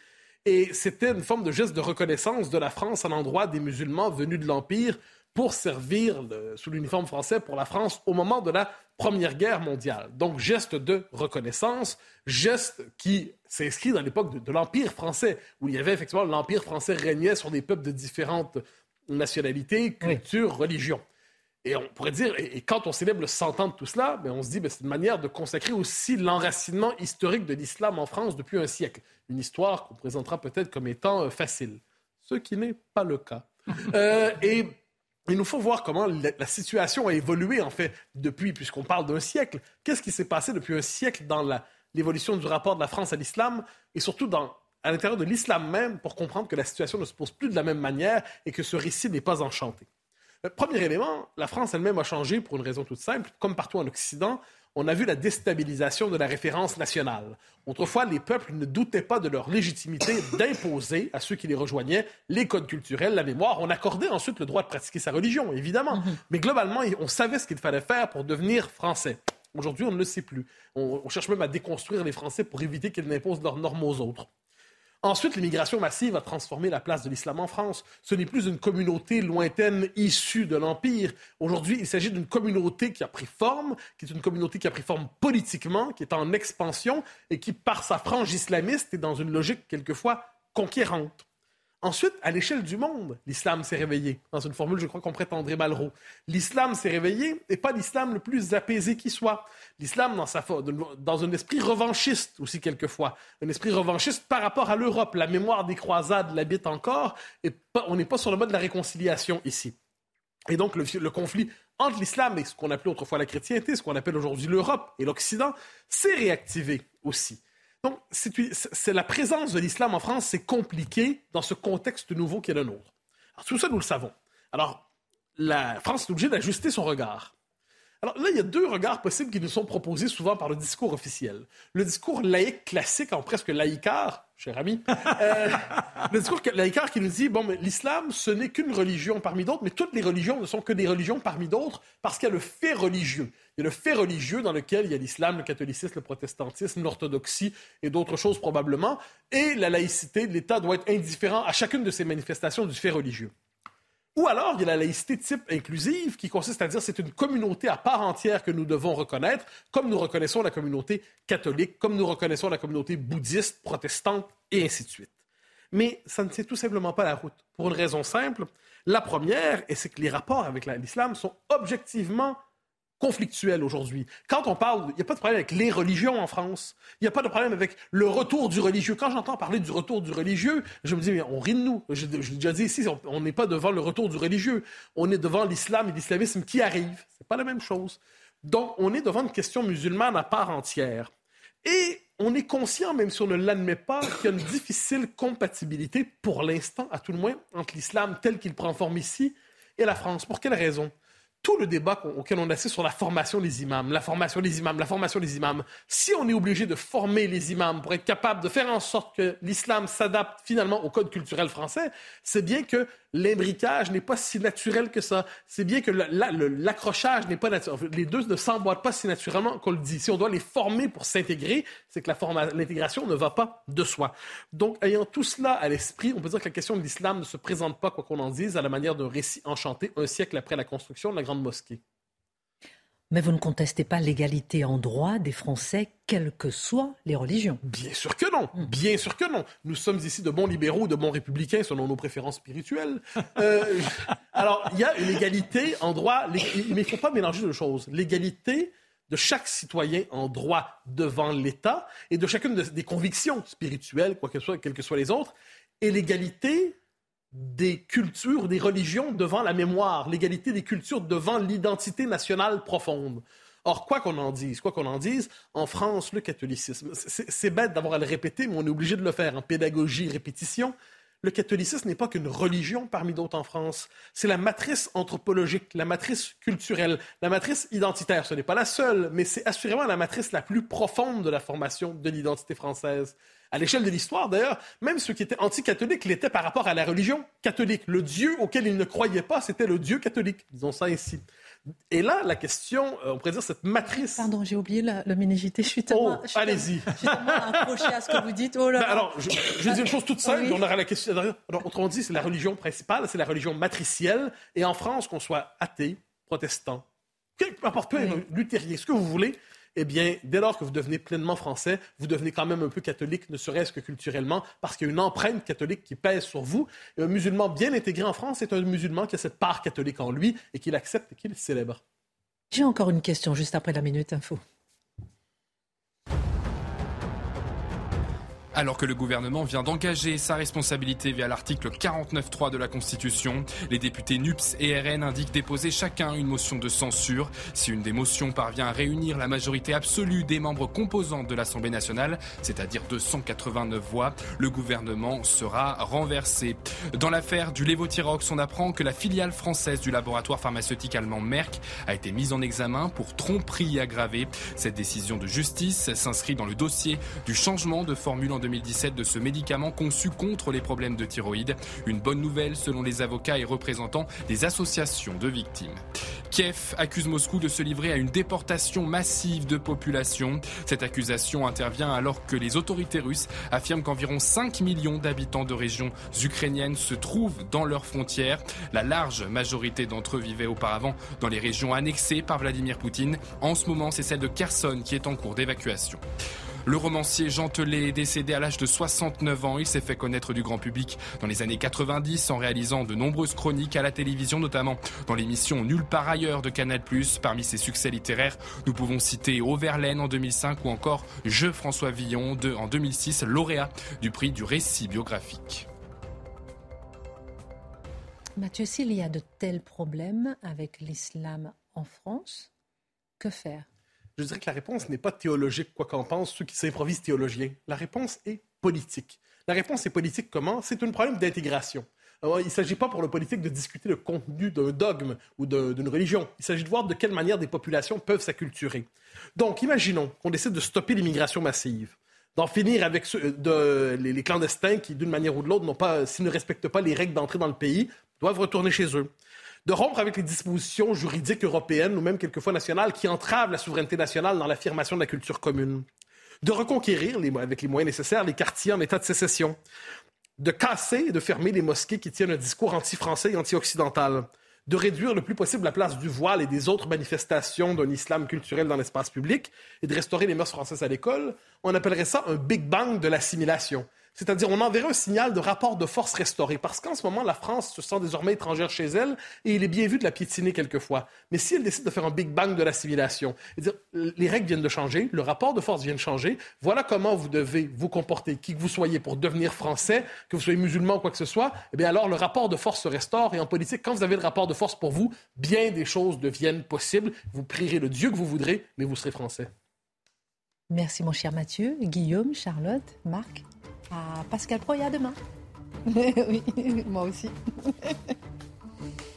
Et c'était une forme de geste de reconnaissance de la France à l'endroit des musulmans venus de l'Empire pour servir sous l'uniforme français pour la France au moment de la Première Guerre mondiale. Donc, geste de reconnaissance, geste qui s'inscrit dans l'époque de, l'Empire français, où il y avait effectivement l'Empire français régnait sur des peuples de différentes nationalités, cultures, religions. Et on pourrait dire, et, quand on célèbre le 100 ans de tout cela, ben on se dit, ben c'est une manière de consacrer aussi l'enracinement historique de l'islam en France depuis un siècle. Une histoire qu'on présentera peut-être comme étant euh, facile, ce qui n'est pas le cas. Euh, et il nous faut voir comment la, situation a évolué, en fait, depuis, puisqu'on parle d'un siècle. Qu'est-ce qui s'est passé depuis un siècle dans l'évolution du rapport de la France à l'islam et surtout à l'intérieur de l'islam même pour comprendre que la situation ne se pose plus de la même manière et que ce récit n'est pas enchanté? Le premier élément, la France elle-même a changé pour une raison toute simple. Comme partout en Occident, on a vu la déstabilisation de la référence nationale. Autrefois, les peuples ne doutaient pas de leur légitimité d'imposer à ceux qui les rejoignaient les codes culturels, la mémoire. On accordait ensuite le droit de pratiquer sa religion, évidemment. Mhm. Mais globalement, on savait ce qu'il fallait faire pour devenir français. Aujourd'hui, on ne le sait plus. On, on cherche même à déconstruire les Français pour éviter qu'ils n'imposent leurs normes aux autres. Ensuite, l'immigration massive a transformé la place de l'islam en France. Ce n'est plus une communauté lointaine issue de l'Empire. Aujourd'hui, il s'agit d'une communauté qui a pris forme, qui est une communauté qui a pris forme politiquement, qui est en expansion et qui, par sa frange islamiste, est dans une logique quelquefois conquérante. Ensuite, à l'échelle du monde, l'islam s'est réveillé. Dans une formule, je crois qu'on prête André Malraux. L'islam s'est réveillé et pas l'islam le plus apaisé qui soit. L'islam dans, dans un esprit revanchiste aussi quelquefois. Un esprit revanchiste par rapport à l'Europe. La mémoire des croisades l'habite encore et on n'est pas sur le mode de la réconciliation ici. Et donc, le, le conflit entre l'islam et ce qu'on appelait autrefois la chrétienté, ce qu'on appelle aujourd'hui l'Europe et l'Occident, s'est réactivé aussi. Donc, c'est la présence de l'islam en France, c'est compliqué dans ce contexte nouveau qui est le nôtre. Alors, tout ça, nous le savons. Alors, la France est obligée d'ajuster son regard. Alors là, il y a deux regards possibles qui nous sont proposés souvent par le discours officiel. Le discours laïque classique, en presque laïcard, cher ami, euh, le discours laïcard qui nous dit, bon, mais l'islam, ce n'est qu'une religion parmi d'autres, mais toutes les religions ne sont que des religions parmi d'autres parce qu'il y a le fait religieux. Il y a le fait religieux dans lequel il y a l'islam, le catholicisme, le protestantisme, l'orthodoxie et d'autres choses probablement, et la laïcité de l'État doit être indifférent à chacune de ces manifestations du fait religieux. Ou alors, il y a la laïcité type inclusive, qui consiste à dire c'est une communauté à part entière que nous devons reconnaître, comme nous reconnaissons la communauté catholique, comme nous reconnaissons la communauté bouddhiste, protestante, et ainsi de suite. Mais ça ne tient tout simplement pas la route, pour une raison simple. La première, et c'est que les rapports avec l'islam sont objectivement conflictuel aujourd'hui. Quand on parle, il n'y a pas de problème avec les religions en France. Il n'y a pas de problème avec le retour du religieux. Quand j'entends parler du retour du religieux, je me dis, mais on rit de nous. Je, l'ai déjà dit ici, on n'est pas devant le retour du religieux. On est devant l'islam et l'islamisme qui arrive. C'est pas la même chose. Donc, on est devant une question musulmane à part entière. Et on est conscient, même si on ne l'admet pas, qu'il y a une difficile compatibilité, pour l'instant, à tout le moins, entre l'islam tel qu'il prend forme ici et la France. Pour quelle raison? Tout le débat auquel on assiste sur la formation des imams, la formation des imams, la formation des imams, si on est obligé de former les imams pour être capable de faire en sorte que l'islam s'adapte finalement au code culturel français, c'est bien que l'imbriquage n'est pas si naturel que ça. C'est bien que l'accrochage n'est pas naturel. Les deux ne s'emboîtent pas si naturellement qu'on le dit. Si on doit les former pour s'intégrer, c'est que l'intégration ne va pas de soi. Donc, ayant tout cela à l'esprit, on peut dire que la question de l'islam ne se présente pas, quoi qu'on en dise, à la manière d'un récit enchanté un siècle après la construction de la Grande Mosquée. Mais vous ne contestez pas l'égalité en droit des Français, quelles que soient les religions. Bien sûr que non. Hmm. Bien sûr que non. Nous sommes ici de bons libéraux, de bons républicains selon nos préférences spirituelles. Euh, alors, il y a une égalité en droit, mais il ne faut pas mélanger deux choses. L'égalité de chaque citoyen en droit devant l'État et de chacune des convictions spirituelles, quoi que soit, quelles que soient les autres, et l'égalité des cultures, des religions devant la mémoire, l'égalité des cultures devant l'identité nationale profonde. Or, quoi qu'on en dise, quoi qu'on en dise, en France, le catholicisme, c'est bête d'avoir à le répéter, mais on est obligé de le faire en pédagogie, répétition. Le catholicisme n'est pas qu'une religion parmi d'autres en France. C'est la matrice anthropologique, la matrice culturelle, la matrice identitaire. Ce n'est pas la seule, mais c'est assurément la matrice la plus profonde de la formation de l'identité française à l'échelle de l'histoire, d'ailleurs, même ceux qui étaient anticatholiques l'étaient par rapport à la religion catholique. Le Dieu auquel ils ne croyaient pas, c'était le Dieu catholique, disons ça ainsi. Et là, la question, euh, on pourrait dire cette matrice. Pardon, j'ai oublié le méningité. Je suis tellement. Oh, allez-y. Je suis tellement accroché à ce que vous dites. Oh là. Ben alors, je, je dis une chose toute simple, on aura la question. Alors, autrement dit, c'est la religion principale, c'est la religion matricielle. Et en France, qu'on soit athée, protestant, peu importe, luthérien, ce que vous voulez, eh bien, dès lors que vous devenez pleinement français, vous devenez quand même un peu catholique, ne serait-ce que culturellement, parce qu'il y a une empreinte catholique qui pèse sur vous. un musulman bien intégré en France est un musulman qui a cette part catholique en lui et qu'il accepte et qu'il célèbre. J'ai encore une question juste après la Minute Info. Alors que le gouvernement vient d'engager sa responsabilité via l'article 49.3 de la Constitution, les députés NUPS et RN indiquent déposer chacun une motion de censure. Si une des motions parvient à réunir la majorité absolue des membres composants de l'Assemblée nationale, c'est-à-dire 289 voix, le gouvernement sera renversé. Dans l'affaire du Levothyrox, on apprend que la filiale française du laboratoire pharmaceutique allemand Merck a été mise en examen pour tromperie aggravée. Cette décision de justice s'inscrit dans le dossier du changement de formule 2017 de ce médicament conçu contre les problèmes de thyroïde. Une bonne nouvelle selon les avocats et représentants des associations de victimes. Kiev accuse Moscou de se livrer à une déportation massive de population. Cette accusation intervient alors que les autorités russes affirment qu'environ 5 millions d'habitants de régions ukrainiennes se trouvent dans leurs frontières. La large majorité d'entre eux vivaient auparavant dans les régions annexées par Vladimir Poutine. En ce moment, c'est celle de Kherson qui est en cours d'évacuation. Le romancier Jean Telet est décédé à l'âge de 69 ans. Il s'est fait connaître du grand public dans les années 90 en réalisant de nombreuses chroniques à la télévision, notamment dans l'émission Nulle part ailleurs de Canal+. Parmi ses succès littéraires, nous pouvons citer Auverlaine en 2005 ou encore Je François Villon de, en 2006, lauréat du prix du récit biographique. Mathieu, s'il y a de tels problèmes avec l'islam en France, que faire? Je dirais que la réponse n'est pas théologique, quoi qu'en pensent ceux qui s'improvisent théologiens. La réponse est politique. La réponse est politique comment? C'est un problème d'intégration. il ne s'agit pas pour le politique de discuter le contenu d'un dogme ou d'une religion. Il s'agit de voir de quelle manière des populations peuvent s'acculturer. Donc, imaginons qu'on décide de stopper l'immigration massive, d'en finir avec les, clandestins qui, d'une manière ou de l'autre, s'ils ne respectent pas les règles d'entrée dans le pays, doivent retourner chez eux de rompre avec les dispositions juridiques européennes ou même quelquefois nationales qui entravent la souveraineté nationale dans l'affirmation de la culture commune, de reconquérir avec les moyens nécessaires les quartiers en état de sécession, de casser et de fermer les mosquées qui tiennent un discours anti-français et anti-occidental, de réduire le plus possible la place du voile et des autres manifestations d'un islam culturel dans l'espace public et de restaurer les mœurs françaises à l'école, on appellerait ça un Big Bang de l'assimilation. C'est-à-dire, on enverrait un signal de rapport de force restauré. Parce qu'en ce moment, la France se sent désormais étrangère chez elle et il est bien vu de la piétiner quelquefois. Mais si elle décide de faire un Big Bang de l'assimilation, dire les règles viennent de changer, le rapport de force vient de changer, voilà comment vous devez vous comporter, qui que vous soyez, pour devenir français, que vous soyez musulman ou quoi que ce soit, eh bien alors le rapport de force se restaure. Et en politique, quand vous avez le rapport de force pour vous, bien des choses deviennent possibles. Vous prierez le Dieu que vous voudrez, mais vous serez français. Merci mon cher Mathieu, Guillaume, Charlotte, Marc à Pascal Proya demain. oui, moi aussi.